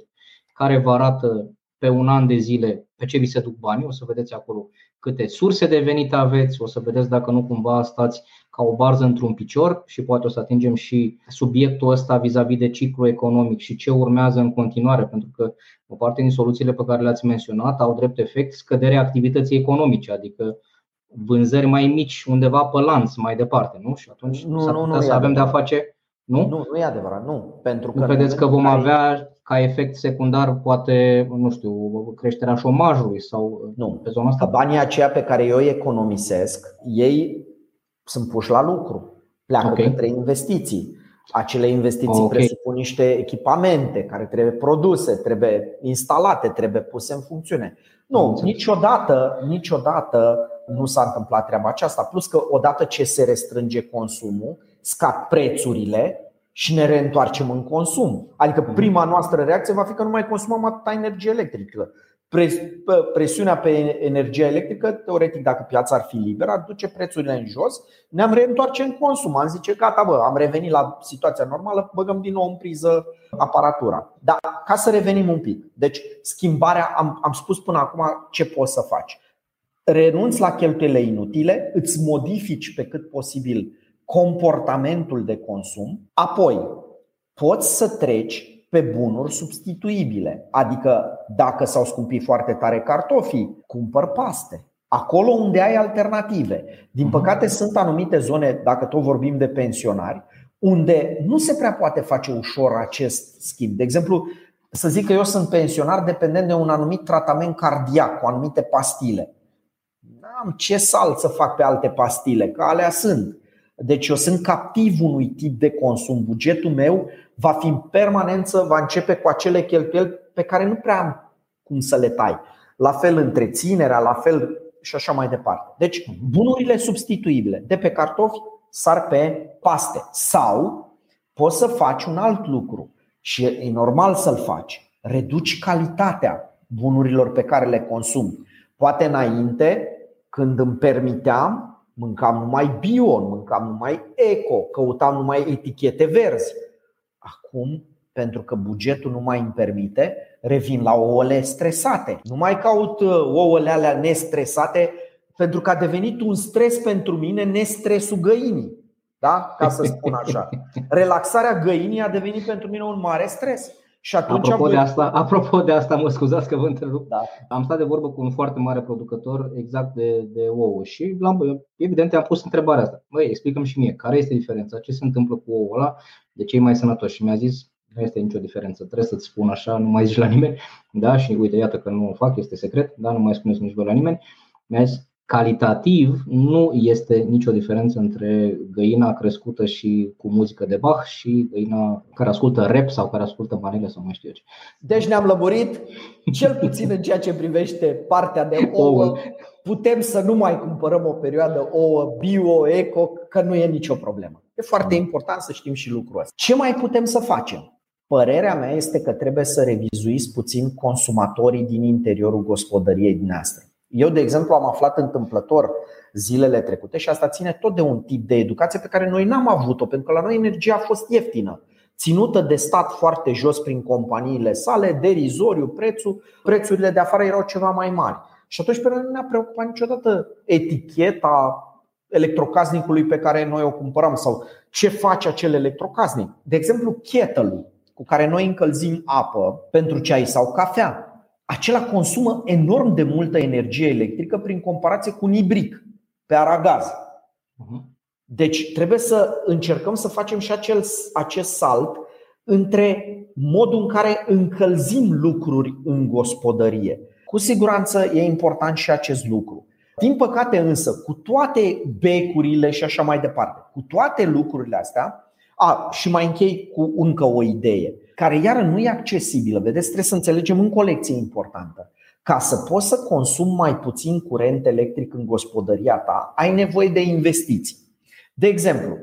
care vă arată pe un an de zile pe ce vi se duc banii, o să vedeți acolo câte surse de venit aveți, o să vedeți dacă nu cumva stați ca o barză într-un picior și poate o să atingem și subiectul ăsta vis-a-vis de ciclu economic și ce urmează în continuare, pentru că o parte din soluțiile pe care le-ați menționat au drept efect scăderea activității economice, adică vânzări mai mici undeva pe lanț mai departe, nu? Și atunci nu, s-ar putea nu, nu să avem de-a face nu? Nu, nu e adevărat, nu. Pentru că nu credeți că vom avea ca efect secundar, poate, nu știu, creșterea șomajului sau nu. pe zona asta? Banii aceia pe care eu îi economisesc, ei sunt puși la lucru, pleacă okay. către investiții. Acele investiții okay. presupun niște echipamente care trebuie produse, trebuie instalate, trebuie puse în funcțiune. Nu, niciodată, niciodată nu s-a întâmplat treaba aceasta. Plus că odată ce se restrânge consumul, scad prețurile și ne reîntoarcem în consum. Adică mhm. prima noastră reacție va fi că nu mai consumăm atâta energie electrică. Presiunea pe energie electrică, teoretic, dacă piața ar fi liberă, ar duce prețurile în jos, ne-am reîntoarce în consum. Am zice, gata, bă, am revenit la situația normală, băgăm din nou în priză aparatura. Dar ca să revenim un pic, deci schimbarea, am, am spus până acum ce poți să faci. Renunți la cheltuielile inutile, îți modifici pe cât posibil comportamentul de consum, apoi poți să treci pe bunuri substituibile. Adică dacă s-au scumpit foarte tare cartofii, cumpăr paste. Acolo unde ai alternative. Din mhm. păcate sunt anumite zone, dacă tot vorbim de pensionari, unde nu se prea poate face ușor acest schimb. De exemplu, Să zic că eu sunt pensionar dependent de un anumit tratament cardiac cu anumite pastile. N-am ce salt să fac pe alte pastile, că alea sunt. Deci eu sunt captiv unui tip de consum. Bugetul meu va fi în permanență, va începe cu acele cheltuieli pe care nu prea am cum să le tai. La fel întreținerea, la fel și așa mai departe. Deci bunurile substituibile de pe cartofi sar pe paste sau poți să faci un alt lucru și e normal să-l faci. Reduci calitatea bunurilor pe care le consumi. Poate înainte, când îmi permiteam, mâncam numai bio, mâncam numai eco, căutam numai etichete verzi. Acum, pentru că bugetul nu mai îmi permite, revin la ouăle stresate. Nu mai caut uh, ouăle alea nestresate pentru că a devenit un stres pentru mine nestresul găinii. Da? Ca să spun așa. Relaxarea găinii a devenit pentru mine un mare stres. Și atunci apropo, voi... de asta, apropo de asta, mă scuzați că vă întrerup. Da. Am stat de vorbă cu un foarte mare producător exact de, de ouă și l-am, evident am pus întrebarea asta. Băi, explicăm și mie, care este diferența? Ce se întâmplă cu ouă ăla? De ce e mai sănătos? Și mi-a zis, nu este nicio diferență, trebuie să-ți spun așa, nu mai zici la nimeni. Da? Și uite, iată că nu o fac, este secret, da? nu mai spuneți nici voi la nimeni. Mi-a zis, calitativ nu este nicio diferență între găina crescută și cu muzică de Bach și găina care ascultă rap sau care ascultă manele sau mai știu eu ce. Deci ne-am lămurit, cel puțin în ceea ce privește partea de ouă, putem să nu mai cumpărăm o perioadă ouă bio, eco, că nu e nicio problemă. E foarte important să știm și lucrul ăsta. Ce mai putem să facem? Părerea mea este că trebuie să revizuiți puțin consumatorii din interiorul gospodăriei noastre. Eu, de exemplu, am aflat întâmplător zilele trecute și asta ține tot de un tip de educație pe care noi n-am avut-o, pentru că la noi energia a fost ieftină, ținută de stat foarte jos prin companiile sale, derizoriu prețul, prețurile de afară erau ceva mai mari. Și atunci pe noi nu ne-a preocupat niciodată eticheta electrocasnicului pe care noi o cumpărăm sau ce face acel electrocasnic. De exemplu, kettle cu care noi încălzim apă pentru ceai sau cafea acela consumă enorm de multă energie electrică prin comparație cu un ibric pe aragaz. Mhm. Deci trebuie să încercăm să facem și acel, acest salt între modul în care încălzim lucruri în gospodărie. Cu siguranță e important și acest lucru. Din păcate însă, cu toate becurile și așa mai departe, cu toate lucrurile astea, a, și mai închei cu încă o idee care iară nu e accesibilă. Vedeți, trebuie să înțelegem în colecție importantă. Ca să poți să consumi mai puțin curent electric în gospodăria ta, ai nevoie de investiții. De exemplu,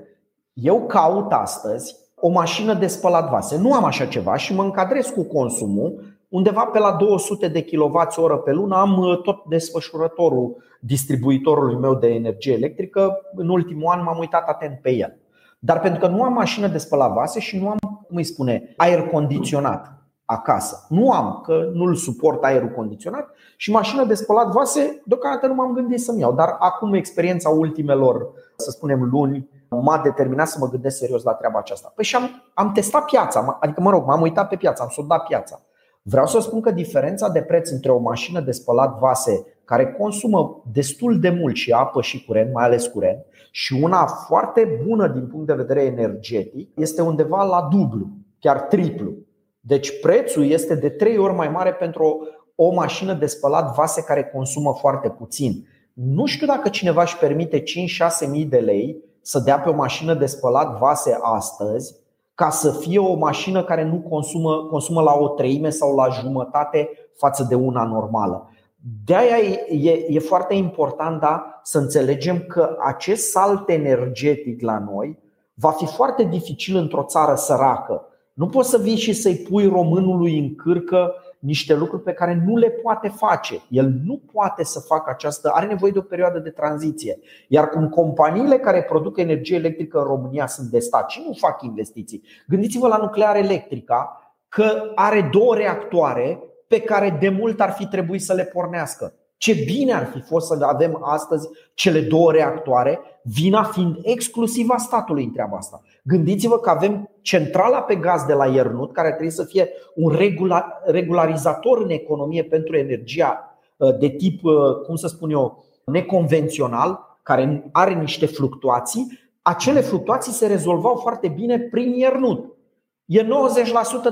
eu caut astăzi o mașină de spălat vase. Nu am așa ceva și mă încadrez cu consumul undeva pe la 200 de kWh pe lună. Am uh, tot desfășurătorul distribuitorului meu de energie electrică. În ultimul an m-am uitat atent pe el. Dar pentru că nu am mașină de spălat vase și nu am cum îi spune, aer condiționat acasă. Nu am, că nu-l suport aerul condiționat și mașină de spălat vase, deocamdată nu m-am gândit să-mi iau. Dar acum experiența ultimelor, să spunem, luni, m-a determinat să mă gândesc serios la treaba aceasta. Păi și am, am testat piața, adică mă rog, m-am uitat pe piață, am sondat piața. Vreau să spun că diferența de preț între o mașină de spălat vase care consumă destul de mult și apă și curent, mai ales curent, și una foarte bună din punct de vedere energetic este undeva la dublu, chiar triplu. Deci prețul este de trei ori mai mare pentru o, mașină de spălat vase care consumă foarte puțin. Nu știu dacă cineva își permite 5-6 mii de lei să dea pe o mașină de spălat vase astăzi ca să fie o mașină care nu consumă, consumă la o treime sau la jumătate față de una normală. De aia e, e foarte important da, să înțelegem că acest salt energetic la noi va fi foarte dificil într-o țară săracă. Nu poți să vii și să-i pui românului în cârcă niște lucruri pe care nu le poate face. El nu poate să facă această, are nevoie de o perioadă de tranziție. Iar cum companiile care produc energie electrică în România sunt de stat și nu fac investiții, gândiți-vă la nuclear electrica, că are două reactoare pe care de mult ar fi trebuit să le pornească. Ce bine ar fi fost să avem astăzi cele două reactoare, vina fiind exclusiv a statului în treaba asta. Gândiți-vă că avem centrala pe gaz de la Iernut, care trebuie să fie un regularizator în economie pentru energia uh, de tip, uh, cum să spun eu, neconvențional, care are niște fluctuații. Acele fluctuații se rezolvau foarte bine prin Iernut. E 90%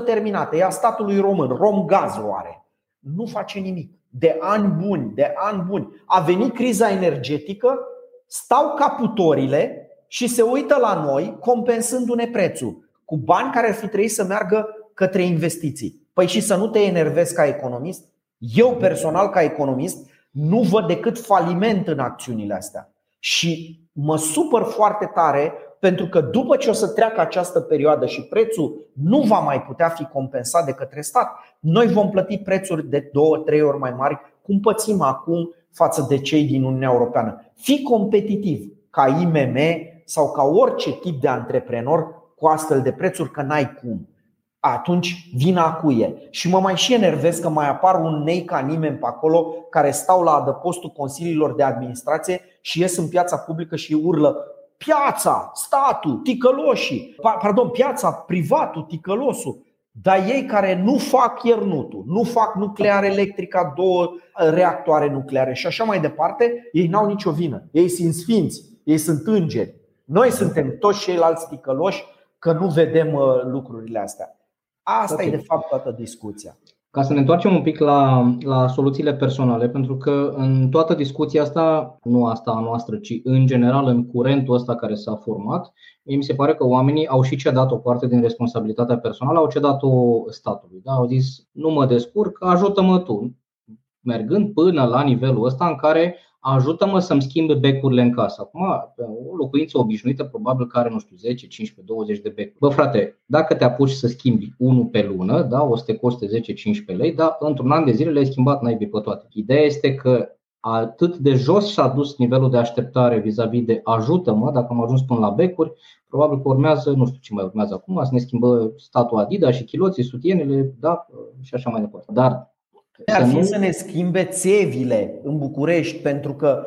terminată, e a statului român, Romgaz o are. Nu face nimic. De ani buni, de ani buni. A venit criza energetică, stau caputorile și se uită la noi compensându-ne prețul cu bani care ar fi trebuit să meargă către investiții. Păi și să nu te enervezi ca economist? Eu personal ca economist nu văd decât faliment în acțiunile astea. Și mă supăr foarte tare pentru că după ce o să treacă această perioadă și prețul nu va mai putea fi compensat de către stat, noi vom plăti prețuri de două, trei ori mai mari, cum pățim acum față de cei din Uniunea Europeană. Fii competitiv ca IMM sau ca orice tip de antreprenor cu astfel de prețuri, că n-ai cum atunci vina cuie. Și mă mai și enervez că mai apar un nei ca nimeni pe acolo care stau la adăpostul consiliilor de administrație și ies în piața publică și urlă piața, statul, ticăloșii, pardon, piața, privatul, ticălosul. Dar ei care nu fac iernutul, nu fac nuclear electrica, două reactoare nucleare și așa mai departe, ei n-au nicio vină. Ei sunt sfinți, ei sunt îngeri. Noi suntem toți ceilalți ticăloși că nu vedem uh, lucrurile astea. Asta okay. e de fapt toată discuția. Ca să ne întoarcem un pic la, la soluțiile personale, pentru că în toată discuția asta, nu asta a noastră, ci în general în curentul ăsta care s-a format, mi se pare că oamenii au și cedat o parte din responsabilitatea personală, au cedat-o statului. Da? Au zis, nu mă descurc, ajută-mă tu. Mergând până la nivelul ăsta în care ajută-mă să-mi schimb becurile în casă. Acum, o locuință obișnuită probabil că are, nu știu, 10, 15, 20 de becuri. Bă, frate, dacă te apuci să schimbi unul pe lună, da, o să te coste 10-15 lei, dar într-un an de zile le-ai schimbat n-ai pe toate. Ideea este că atât de jos și-a dus nivelul de așteptare vis-a-vis de ajută-mă, dacă am ajuns până la becuri, probabil că urmează, nu știu ce mai urmează acum, să ne schimbă statul Adidas și chiloții, sutienele, da, și așa mai departe. Dar ar fi să ne schimbe țevile în București, pentru că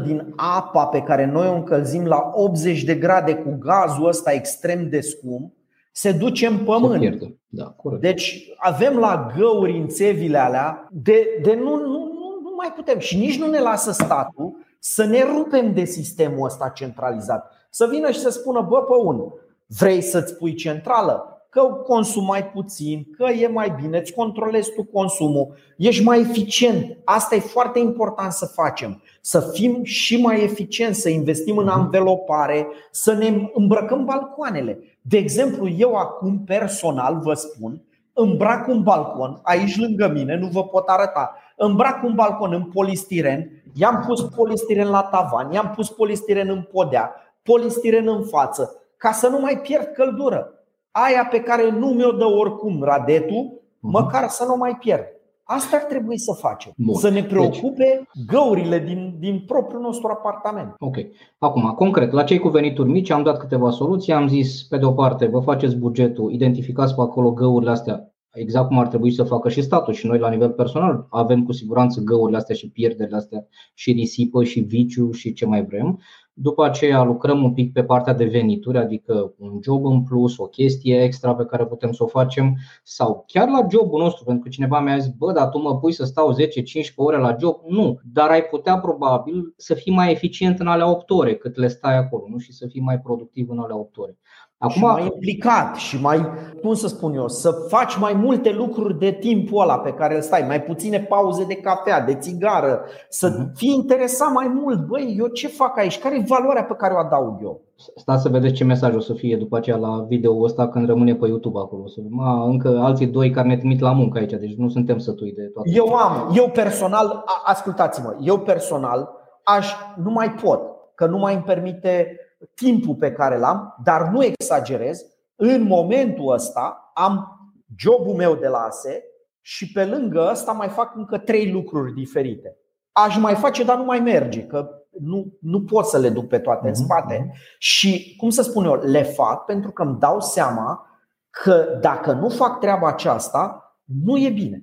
40% din apa pe care noi o încălzim la 80 de grade cu gazul ăsta extrem de scump se duce în pământ. Se Da, corect. Deci avem la găuri în țevile alea de, de nu, nu, nu, nu mai putem și nici nu ne lasă statul să ne rupem de sistemul ăsta centralizat. Să vină și să spună, bă, pe un, vrei să-ți pui centrală? Că consumai puțin, că e mai bine, îți controlezi tu consumul, ești mai eficient. Asta e foarte important să facem. Să fim și mai eficienți, să investim în mhm. anvelopare, să ne îmbrăcăm balcoanele. De exemplu, eu acum personal vă spun, îmbrac un balcon aici lângă mine, nu vă pot arăta. Îmbrac un balcon în polistiren, i-am pus polistiren la tavan, i-am pus polistiren în podea, polistiren în față, ca să nu mai pierd căldură aia pe care nu mi-o dă oricum radetul, mhm. măcar să nu mai pierd. Asta ar trebui să facem. Bun. Să ne preocupe deci, găurile din, din propriul nostru apartament. Ok. Acum, concret, la cei cu venituri mici am dat câteva soluții. Am zis, pe de o parte, vă faceți bugetul, identificați pe acolo găurile astea exact cum ar trebui să facă și statul și noi la nivel personal avem cu siguranță găurile astea și pierderile astea și risipă și viciu și ce mai vrem. După aceea lucrăm un pic pe partea de venituri, adică un job în plus, o chestie extra pe care putem să o facem sau chiar la jobul nostru, pentru că cineva mi-a zis, bă, dar tu mă pui să stau 10-15 ore la job? Nu, dar ai putea probabil să fii mai eficient în alea 8 ore cât le stai acolo nu? și să fii mai productiv în alea 8 ore. Acum, și mai implicat și mai, cum să spun eu, să faci mai multe lucruri de timpul ăla pe care îl stai, mai puține pauze de cafea, de țigară, să uh-huh. fii interesat mai mult. Băi, eu ce fac aici? Care e valoarea pe care o adaug eu? Stați să vedeți ce mesaj o să fie după aceea la video ăsta când rămâne pe YouTube acolo. Să ma, încă alții doi care ne trimit la muncă aici, deci nu suntem sătui de toate. Eu am, eu personal, ascultați-mă, eu personal aș, nu mai pot, că nu mai îmi permite timpul pe care l-am, dar nu exagerez, în momentul ăsta am jobul meu de la ASE și pe lângă ăsta mai fac încă trei lucruri diferite. Aș mai face, dar nu mai merge, că nu, nu pot să le duc pe toate în mhm, spate. Mhm. Și, cum să spun eu, le fac pentru că îmi dau seama că dacă nu fac treaba aceasta, nu e bine.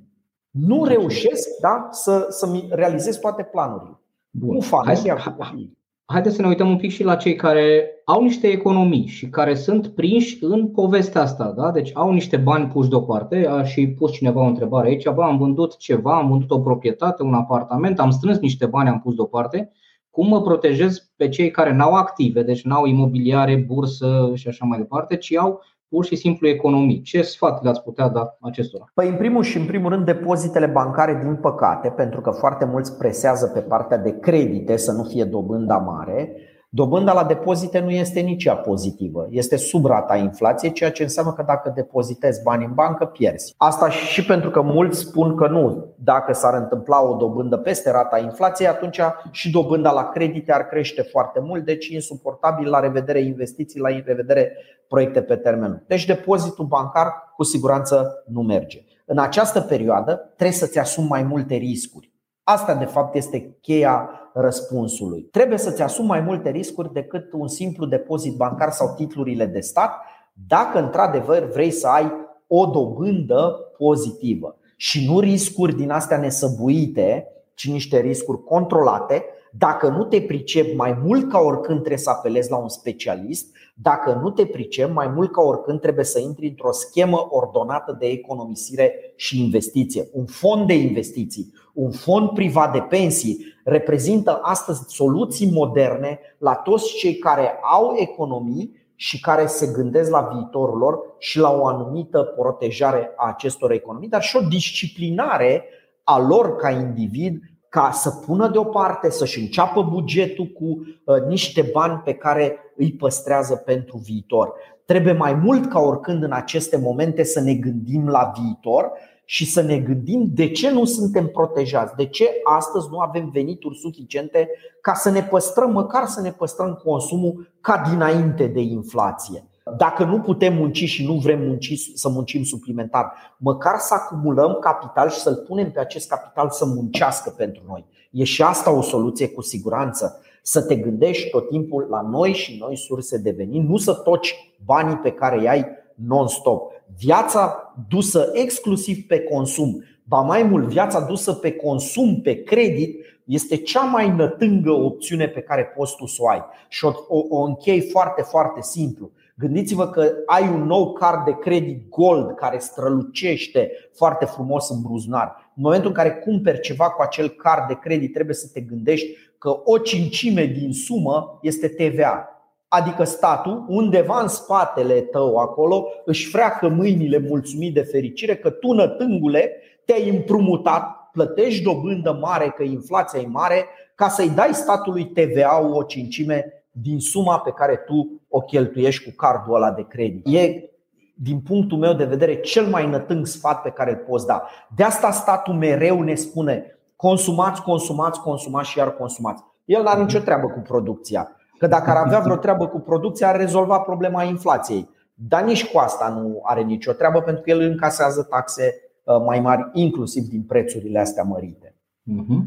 Nu reușesc da, să, să-mi realizez toate planurile. Bun. Nu fac. Hai, hai, haideți să ne uităm un pic și la cei care au niște economii și care sunt prinși în povestea asta. Da? Deci au niște bani puși deoparte. A și pus cineva o întrebare aici. Bă, am vândut ceva, am vândut o proprietate, un apartament, am strâns niște bani, am pus deoparte. Cum mă protejez pe cei care n-au active, deci n-au imobiliare, bursă și așa mai departe, ci au pur și simplu economii. Ce sfat le-ați putea da acestora? Păi, în primul și în primul rând, depozitele bancare, din păcate, pentru că foarte mulți presează pe partea de credite să nu fie dobânda mare, Dobânda la depozite nu este nici ea pozitivă, este sub rata inflației, ceea ce înseamnă că dacă depozitezi bani în bancă, pierzi. Asta și pentru că mulți spun că nu, dacă s-ar întâmpla o dobândă peste rata inflației, atunci și dobânda la credite ar crește foarte mult, deci insuportabil la revedere investiții, la revedere proiecte pe termen Deci depozitul bancar cu siguranță nu merge. În această perioadă trebuie să-ți asumi mai multe riscuri. Asta de fapt este cheia răspunsului. Trebuie să-ți asumi mai multe riscuri decât un simplu depozit bancar sau titlurile de stat, dacă într-adevăr vrei să ai o dobândă pozitivă și nu riscuri din astea nesăbuite, ci niște riscuri controlate. Dacă nu te pricep mai mult ca oricând trebuie să apelezi la un specialist, dacă nu te pricep mai mult ca oricând trebuie să intri într-o schemă ordonată de economisire și investiție, un fond de investiții, un fond privat de pensii reprezintă astăzi soluții moderne la toți cei care au economii și care se gândesc la viitorul lor și la o anumită protejare a acestor economii, dar și o disciplinare a lor ca individ ca să pună deoparte, să-și înceapă bugetul cu uh, niște bani pe care îi păstrează pentru viitor. Trebuie mai mult ca oricând în aceste momente să ne gândim la viitor și să ne gândim de ce nu suntem protejați, de ce astăzi nu avem venituri suficiente ca să ne păstrăm, măcar să ne păstrăm consumul ca dinainte de inflație. Dacă nu putem munci și nu vrem munci, să muncim suplimentar, măcar să acumulăm capital și să-l punem pe acest capital să muncească pentru noi. E și asta o soluție cu siguranță. Să te gândești tot timpul la noi și noi surse de venit, nu să toci banii pe care îi ai non-stop. Viața dusă exclusiv pe consum, ba mai mult, viața dusă pe consum, pe credit, este cea mai nătângă opțiune pe care poți tu să o ai. Și o, o, o închei foarte, foarte simplu. Gândiți-vă că ai un nou card de credit gold care strălucește foarte frumos în buzunar. În momentul în care cumperi ceva cu acel card de credit, trebuie să te gândești că o cincime din sumă este TVA. Adică statul, undeva în spatele tău acolo, își freacă mâinile mulțumit de fericire că tu, nătângule, te-ai împrumutat, plătești dobândă mare, că inflația e mare, ca să-i dai statului TVA o cincime din suma pe care tu o cheltuiești cu cardul ăla de credit. E, din punctul meu de vedere, cel mai nătâng sfat pe care îl poți da. De asta statul mereu ne spune consumați, consumați, consumați și iar consumați. El nu are nicio treabă cu producția. Că dacă ar avea vreo treabă cu producția, ar rezolva problema inflației. Dar nici cu asta nu are nicio treabă pentru că el încasează taxe uh, mai mari, inclusiv din prețurile astea mărite. Uh-huh.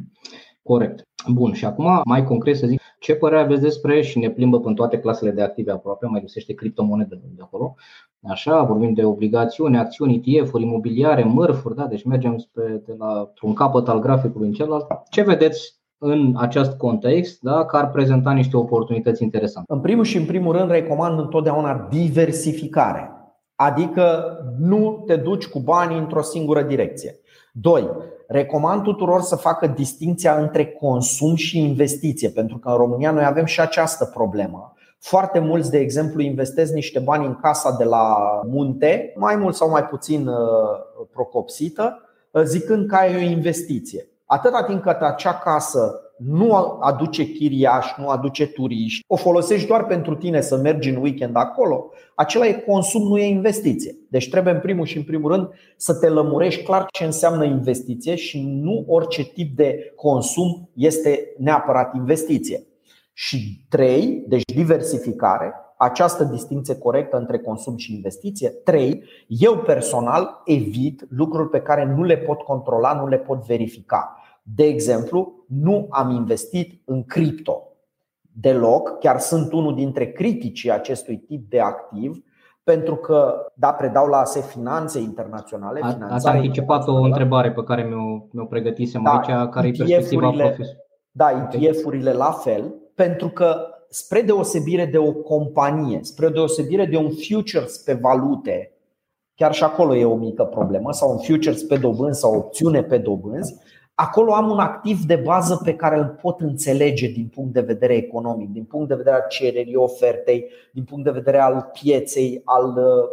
Corect. Bun, și acum mai concret să zic ce părere aveți despre și ne plimbă în toate clasele de active aproape, mai găsește criptomonede de acolo. Așa, vorbim de obligațiuni, acțiuni, ETF-uri, imobiliare, mărfuri, da? deci mergem spre, de la un capăt al graficului în celălalt. Ce vedeți în acest context, da, că ar prezenta niște oportunități interesante. În primul și în primul rând recomand întotdeauna diversificare. Adică nu te duci cu banii într-o singură direcție. 2. Recomand tuturor să facă distinția între consum și investiție, pentru că în România noi avem și această problemă. Foarte mulți, de exemplu, investesc niște bani în casa de la munte, mai mult sau mai puțin uh, procopsită, uh, zicând că ai o investiție. Atâta timp cât acea casă nu aduce chiriaș, nu aduce turiști, o folosești doar pentru tine să mergi în weekend acolo, acela e consum, nu e investiție. Deci trebuie în primul și în primul rând să te lămurești clar ce înseamnă investiție și nu orice tip de consum este neapărat investiție. Și trei, deci diversificare, această distinție corectă între consum și investiție. Trei, eu personal evit lucruri pe care nu le pot controla, nu le pot verifica. De exemplu, nu am investit în cripto deloc, chiar sunt unul dintre criticii acestui tip de activ, pentru că, da, predau la ASE Finanțe Internaționale. Ați anticipat o întrebare pe care mi-o, mi-o pregătisem da, aici, care e perspectiva profesorului. Da, ETF-urile la fel, pentru că spre deosebire de o companie, spre deosebire de un futures pe valute, chiar și acolo e o mică problemă, sau un futures pe dobânzi sau opțiune pe dobânzi, acolo am un activ de bază pe care îl pot înțelege din punct de vedere economic, din punct de vedere al cererii, ofertei, din punct de vedere al pieței, al uh,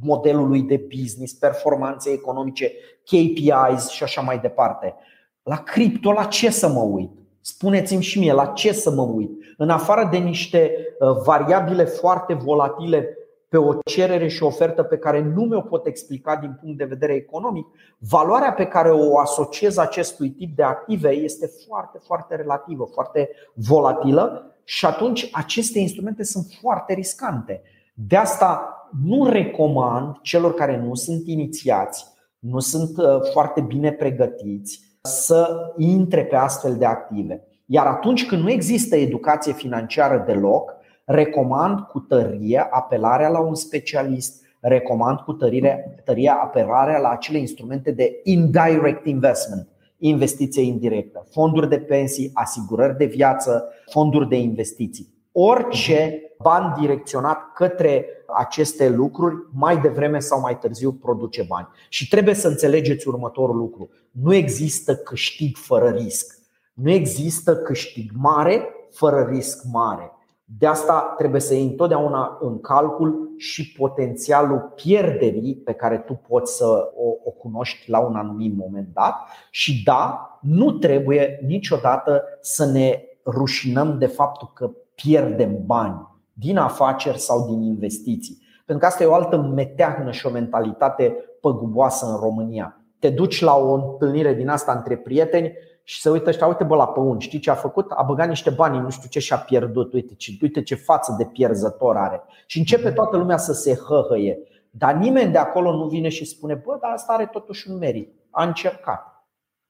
modelului de business, performanțe economice, KPIs și așa mai departe. La cripto, la ce să mă uit? Spuneți-mi și mie, la ce să mă uit? În afară de niște uh, variabile foarte volatile pe o cerere și ofertă pe care nu mi-o pot explica din punct de vedere economic, valoarea pe care o asociez acestui tip de active este foarte, foarte relativă, foarte volatilă și atunci aceste instrumente sunt foarte riscante. De asta nu recomand celor care nu sunt inițiați, nu sunt uh, foarte bine pregătiți să intre pe astfel de active. Iar atunci când nu există educație financiară deloc, recomand cu tărie apelarea la un specialist, recomand cu tărie, tărie apelarea la acele instrumente de indirect investment, investiție indirectă, fonduri de pensii, asigurări de viață, fonduri de investiții. Orice ban direcționat către aceste lucruri, mai devreme sau mai târziu produce bani. Și trebuie să înțelegeți următorul lucru: nu există câștig fără risc. Nu există câștig mare fără risc mare. De asta trebuie să iei întotdeauna în calcul și potențialul pierderii pe care tu poți să o, o cunoști la un anumit moment dat. Și da, nu trebuie niciodată să ne rușinăm de faptul că pierdem bani din afaceri sau din investiții. Pentru că asta e o altă meteahnă și o mentalitate păguboasă în România. Te duci la o întâlnire din asta între prieteni și se uită ăștia, uite bă la păun, știi ce a făcut? A băgat niște bani, nu știu ce și-a pierdut, uite ce, uite ce față de pierzător are. Și începe toată lumea să se hăhăie. Dar nimeni de acolo nu vine și spune, bă, dar asta are totuși un merit. A încercat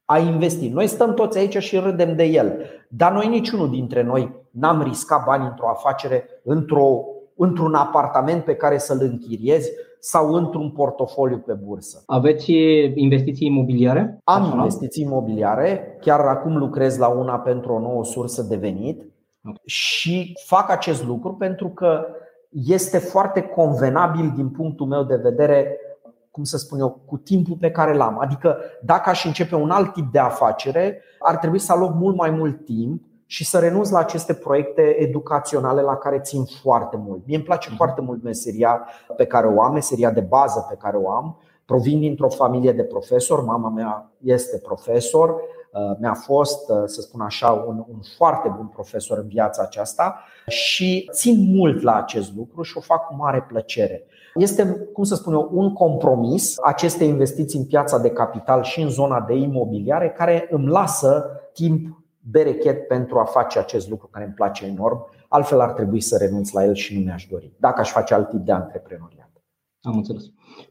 a investit. Noi stăm toți aici și râdem de el, dar noi niciunul dintre noi n-am riscat bani într-o afacere, într-o, într-un apartament pe care să-l închiriezi sau într-un portofoliu pe bursă. Aveți investiții imobiliare? Am Așa, investiții imobiliare, chiar acum lucrez la una pentru o nouă sursă de venit okay. și fac acest lucru pentru că este foarte convenabil din punctul meu de vedere cum să spun eu, cu timpul pe care l-am. Adică dacă aș începe un alt tip de afacere, ar trebui să aloc mult mai mult timp și să renunț la aceste proiecte educaționale la care țin foarte mult. Mie îmi place mhm. foarte mult meseria pe care o am, meseria de bază pe care o am. Provin dintr-o familie de profesori, mama mea este profesor, uh, mi-a fost, uh, să spun așa, un, un foarte bun profesor în viața aceasta și țin mult la acest lucru și o fac cu mare plăcere. Este, cum să spun eu, un compromis aceste investiții în piața de capital și în zona de imobiliare care îmi lasă timp berechet pentru a face acest lucru care îmi place enorm. Altfel ar trebui să renunț la el și nu mi-aș dori, dacă aș face alt tip de antreprenoriat. Am înțeles.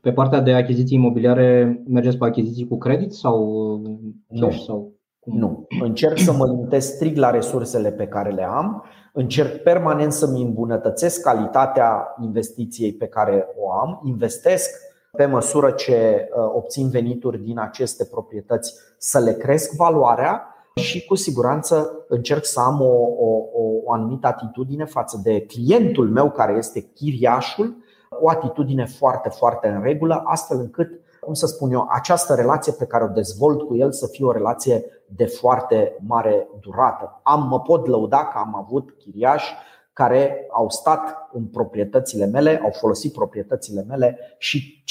Pe partea de achiziții imobiliare, mergeți pe achiziții cu credit sau cash? Nu. Sau cum? Nu. Încerc să mă limitez strict la resursele pe care le am Încerc permanent să-mi îmbunătățesc calitatea investiției pe care o am, investesc pe măsură ce uh, obțin venituri din aceste proprietăți să le cresc valoarea și cu siguranță încerc să am o, o, o anumită atitudine față de clientul meu care este chiriașul, o atitudine foarte, foarte în regulă, astfel încât cum să spun eu, această relație pe care o dezvolt cu el să fie o relație de foarte mare durată. Am, mă pot lăuda că am avut chiriași care au stat în proprietățile mele, au folosit proprietățile mele și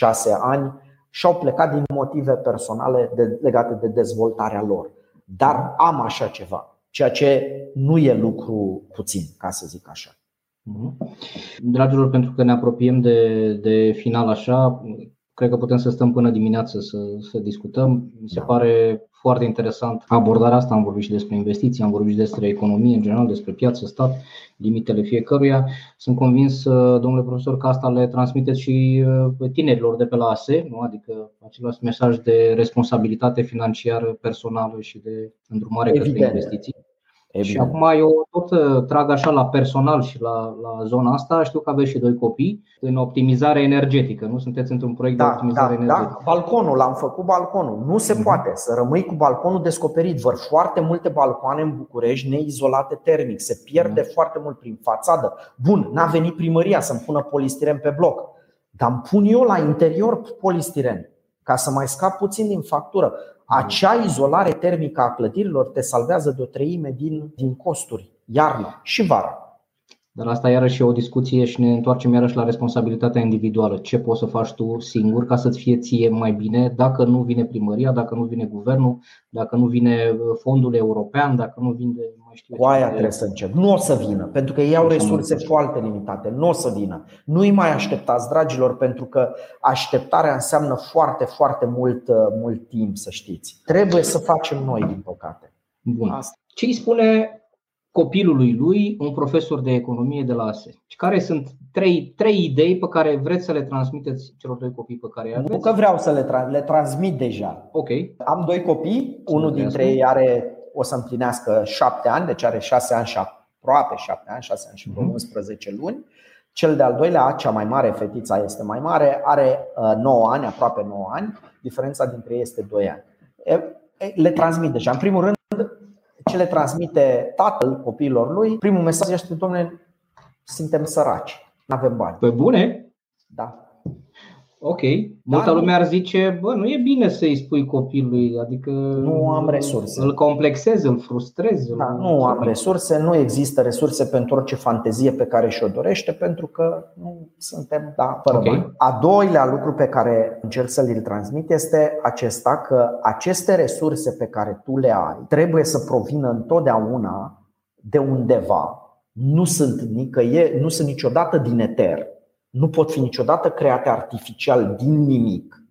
5-6 ani și au plecat din motive personale de, legate de dezvoltarea lor. Dar am așa ceva, ceea ce nu e lucru puțin, ca să zic așa. Mhm. Dragilor, pentru că ne apropiem de, de final așa, Cred că putem să stăm până dimineață să, să discutăm. Mi se pare foarte interesant abordarea asta. Am vorbit și despre investiții, am vorbit și despre economie în general, despre piață, stat, limitele fiecăruia. Sunt convins, uh, domnule profesor, că asta le transmiteți și uh, tinerilor de pe la ASE, nu? adică același mesaj de responsabilitate financiară personală și de îndrumare Evident. către investiții. Evident. Și acum eu tot uh, trag așa la personal și la, la zona asta. Știu că aveți și doi copii în optimizare energetică. Nu sunteți într-un proiect da, de optimizare da, energetică? Da, balconul, am făcut balconul. Nu se mm-hmm. poate să rămâi cu balconul descoperit. Văr foarte multe balcoane în București neizolate termic. Se pierde mm-hmm. foarte mult prin fațadă. Bun, n-a venit primăria să-mi pună polistiren pe bloc. Dar îmi pun eu la interior polistiren ca să mai scap puțin din factură. Acea izolare termică a clădirilor te salvează de o treime din, din costuri, iarna și vara. Dar asta iarăși e o discuție și ne întoarcem iarăși la responsabilitatea individuală. Ce poți să faci tu singur ca să-ți fie ție mai bine dacă nu vine primăria, dacă nu vine guvernul, dacă nu vine uh, fondul european, dacă nu vine mai știu Cu aia trebuie să încep. Nu o să vină, pentru că ei au resurse foarte limitate. Nu o să vină. Nu-i mai așteptați, dragilor, pentru că așteptarea înseamnă foarte, foarte mult, uh, mult timp, să știți. Trebuie să facem noi, din păcate. Bun. Ce îi spune copilului lui un profesor de economie de la ASE. Care sunt trei, trei idei pe care vreți să le transmiteți celor doi copii pe care aveți? Nu că vreau să le, tra- le transmit deja. Ok. Am doi copii, unul dintre ei are o să împlinească șapte ani, deci are șase ani și aproape șapte ani, șase ani și vreo 11 mhm. luni. Cel de-al doilea, cea mai mare, fetița este mai mare, are 9 uh, ani, aproape 9 ani. Diferența dintre ei este 2 ani. Le transmit deja. În primul rând, ce le transmite tatăl copiilor lui, primul mesaj este, domnule, suntem săraci, nu avem bani. Pe bune? Da. Ok. Multă lume ar zice, bă, nu e bine să-i spui copilului, adică nu am resurse. Îl complexezi, îl frustrezi. Da, nu am resurse, nu există resurse pentru orice fantezie pe care și-o dorește, pentru că nu suntem, da, fără okay. bani. A doilea lucru pe care încerc să l transmit este acesta că aceste resurse pe care tu le ai trebuie să provină întotdeauna de undeva. Nu sunt nicăieri, nu sunt niciodată din eter nu pot fi niciodată create artificial din nimic.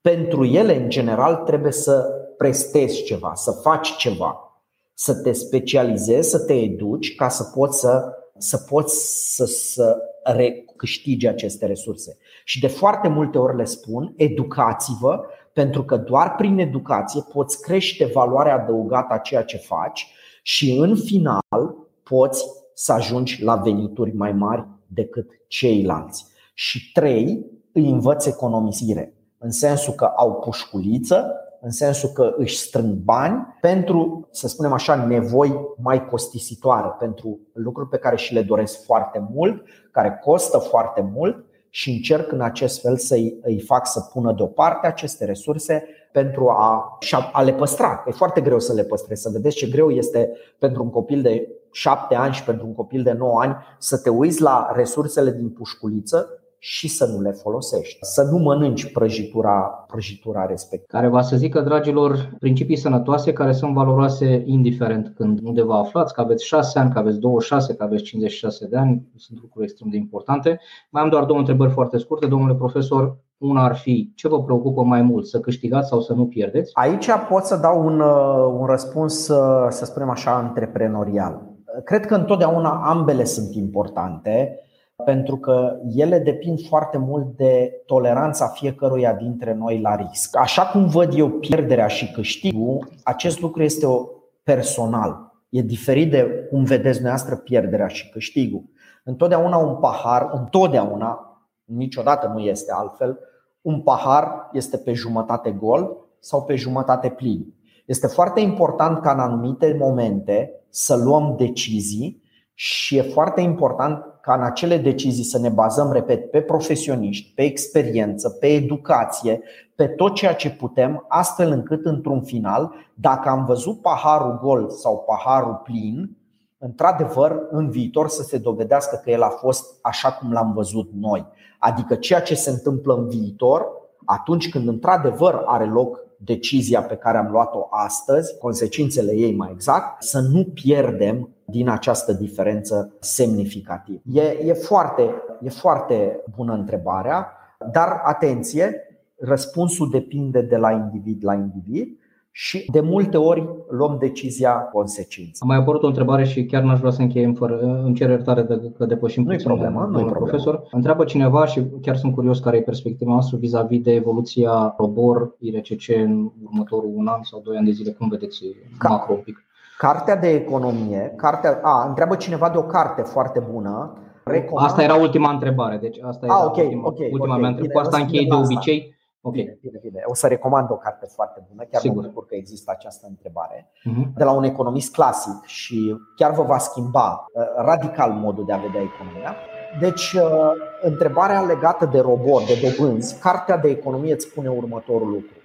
Pentru ele, în general, trebuie să prestezi ceva, să faci ceva, să te specializezi, să te educi ca să poți să, să, poți să, să recâștigi aceste resurse. Și de foarte multe ori le spun, educați-vă, pentru că doar prin educație poți crește valoarea adăugată a ceea ce faci și în final poți să ajungi la venituri mai mari decât ceilalți. Și trei, îi învăț economisire, în sensul că au pușculiță, în sensul că își strâng bani pentru, să spunem așa, nevoi mai costisitoare, pentru lucruri pe care și le doresc foarte mult, care costă foarte mult și încerc în acest fel să îi fac să pună deoparte aceste resurse pentru a, a le păstra. E foarte greu să le păstrezi. Să vedeți ce greu este pentru un copil de șapte ani și pentru un copil de 9 ani să te uiți la resursele din pușculiță și să nu le folosești. Să nu mănânci prăjitura, prăjitura respectivă. Care va să zică, dragilor, principii sănătoase care sunt valoroase indiferent când undeva aflați, că aveți 6 ani, că aveți 26, că aveți 56 de ani, sunt lucruri extrem de importante. Mai am doar două întrebări foarte scurte. Domnule profesor, una ar fi ce vă preocupă mai mult, să câștigați sau să nu pierdeți? Aici pot să dau un, uh, un răspuns, uh, să spunem așa, antreprenorial. Cred că întotdeauna ambele sunt importante pentru că ele depind foarte mult de toleranța fiecăruia dintre noi la risc. Așa cum văd eu pierderea și câștigul, acest lucru este o personal. E diferit de cum vedeți dumneavoastră pierderea și câștigul. Întotdeauna un pahar, întotdeauna, niciodată nu este altfel, un pahar este pe jumătate gol sau pe jumătate plin. Este foarte important ca în anumite momente să luăm decizii și e foarte important ca în acele decizii să ne bazăm, repet, pe profesioniști, pe experiență, pe educație, pe tot ceea ce putem, astfel încât, într-un final, dacă am văzut paharul gol sau paharul plin, într-adevăr, în viitor să se dovedească că el a fost așa cum l-am văzut noi. Adică ceea ce se întâmplă în viitor, atunci când într-adevăr are loc decizia pe care am luat-o astăzi, consecințele ei mai exact, să nu pierdem din această diferență semnificativă. E, e, foarte, e foarte bună întrebarea, dar atenție, răspunsul depinde de la individ la individ și de multe ori luăm decizia consecință. A mai apărut o întrebare și chiar n-aș vrea să încheiem fără, îmi cer iertare de că depășim nu puțin, problemă, nu profesor. Întreabă cineva și chiar sunt curios care e perspectiva noastră vis-a-vis de evoluția Robor, IRCC în următorul un an sau doi ani de zile. Cum vedeți Ca, macro un pic? Cartea de economie, cartea, a, întreabă cineva de o carte foarte bună. Recomand... Asta era ultima întrebare, deci asta era a, okay, ultima, okay, ultima okay, mea întrebare. Cu asta închei de obicei. Okay. Bine, bine, bine. O să recomand o carte foarte bună, chiar Sigur. mă bucur că există această întrebare, uh-huh. de la un economist clasic și chiar vă va schimba uh, radical modul de a vedea economia. Deci, uh, întrebarea legată de robot, de dobânzi, cartea de economie îți spune următorul lucru.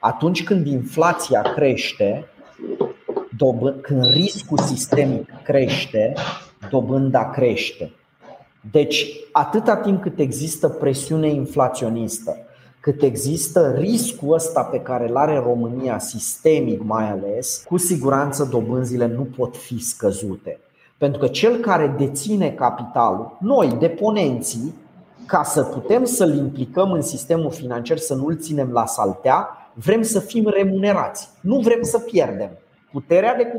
Atunci când inflația crește, când riscul sistemic crește, dobânda crește. Deci, atâta timp cât există presiune inflaționistă, cât există riscul ăsta pe care îl are România, sistemic mai ales, cu siguranță dobânzile nu pot fi scăzute. Pentru că cel care deține capitalul, noi, deponenții, ca să putem să-l implicăm în sistemul financiar, să nu-l ținem la saltea, vrem să fim remunerați. Nu vrem să pierdem puterea de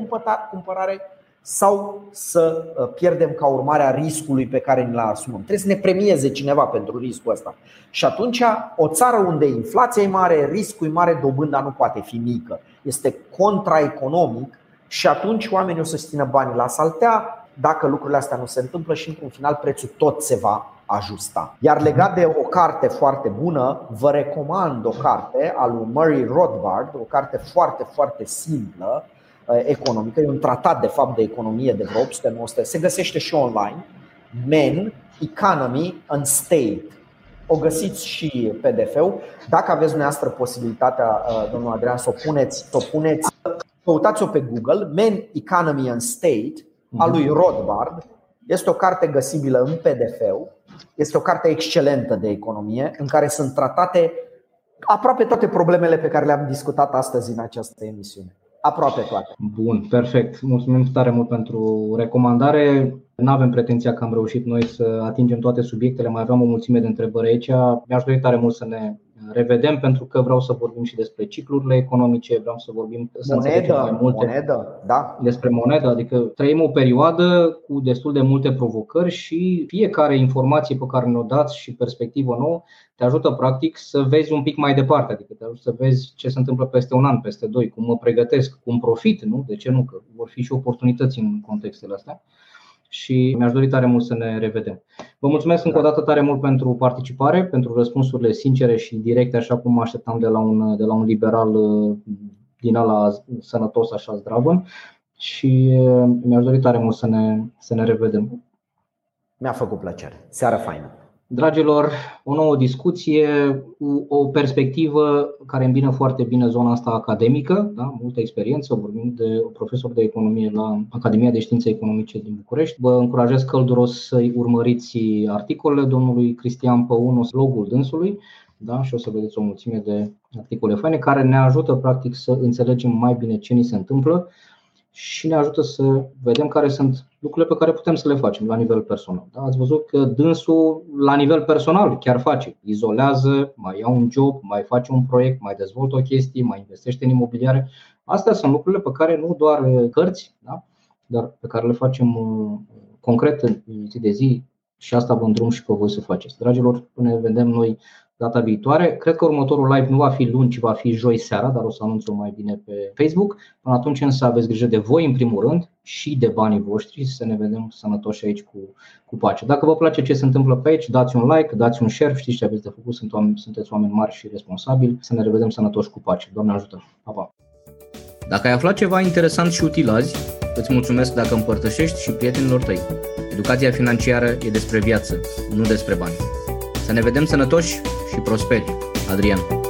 cumpărare sau să uh, pierdem ca urmare a riscului pe care ni-l asumăm. Trebuie să ne premieze cineva pentru riscul ăsta. Și atunci, o țară unde inflația e mare, riscul e mare, dobânda nu poate fi mică. Este contraeconomic și atunci oamenii o să-și țină banii la saltea dacă lucrurile astea nu se întâmplă și într-un final prețul tot se va ajusta. Iar legat de o carte foarte bună, vă recomand o carte a lui Murray Rothbard, o carte foarte, foarte simplă, Uh, economică, e un tratat de fapt de economie de vreo 800 900 se găsește și online, Men, Economy and State. O găsiți și PDF-ul. Dacă aveți dumneavoastră posibilitatea, uh, domnul Adrian, să o puneți, să o puneți căutați-o pe Google, Men, Economy and State, a lui mhm. Rothbard. Este o carte găsibilă în pdf Este o carte excelentă de economie în care sunt tratate aproape toate problemele pe care le-am discutat astăzi în această emisiune aproape toate. Bun, perfect. Mulțumim tare mult pentru recomandare. Nu avem pretenția că am reușit noi să atingem toate subiectele, mai aveam o mulțime de întrebări aici. Mi-aș dori tare mult să ne revedem pentru că vreau să vorbim și despre ciclurile economice, vreau să vorbim să monedă, mai multe monedă, da. despre monedă, adică trăim o perioadă cu destul de multe provocări și fiecare informație pe care ne-o dați și perspectivă nouă te ajută practic să vezi un pic mai departe, adică te ajută să vezi ce se întâmplă peste un an, peste doi, cum mă pregătesc, cum profit, nu? De ce nu? Că vor fi și oportunități în contextele astea și mi-aș dori tare mult să ne revedem. Vă mulțumesc încă o dată tare mult pentru participare, pentru răspunsurile sincere și directe, așa cum mă așteptam de la un, de la un liberal uh, din ala sănătos, așa zdravă. Și uh, mi-aș dori tare mult să ne, să ne revedem. Mi-a făcut plăcere. Seară faină! Dragilor, o nouă discuție cu o perspectivă care îmbină foarte bine zona asta academică, da? multă experiență, vorbim de o profesor de economie la Academia de Științe Economice din București. Vă încurajez călduros să-i urmăriți articolele domnului Cristian Păunu, blogul dânsului, da? și o să vedeți o mulțime de articole faine care ne ajută practic să înțelegem mai bine ce ni se întâmplă și ne ajută să vedem care sunt lucrurile pe care putem să le facem la nivel personal. Da? Ați văzut că dânsul la nivel personal chiar face, izolează, mai ia un job, mai face un proiect, mai dezvoltă o chestie, mai investește în imobiliare. Astea sunt lucrurile pe care nu doar cărți, da? dar pe care le facem uh, concret în zi de zi și asta vă îndrum și pe voi să faceți. Dragilor, până ne vedem noi data viitoare. Cred că următorul live nu va fi luni, ci va fi joi seara, dar o să anunț-o mai bine pe Facebook. Până atunci însă aveți grijă de voi în primul rând și de banii voștri să ne vedem sănătoși aici cu, cu pace. Dacă vă place ce se întâmplă pe aici, dați un like, dați un share, știți ce aveți de făcut, sunt oameni, sunteți oameni mari și responsabili. Să ne revedem sănătoși cu pace. Doamne ajută! Pa, pa. Dacă ai aflat ceva interesant și util azi, îți mulțumesc dacă împărtășești și prietenilor tăi. Educația financiară e despre viață, nu despre bani. Să ne vedem sănătoși și prosperi. Adrian.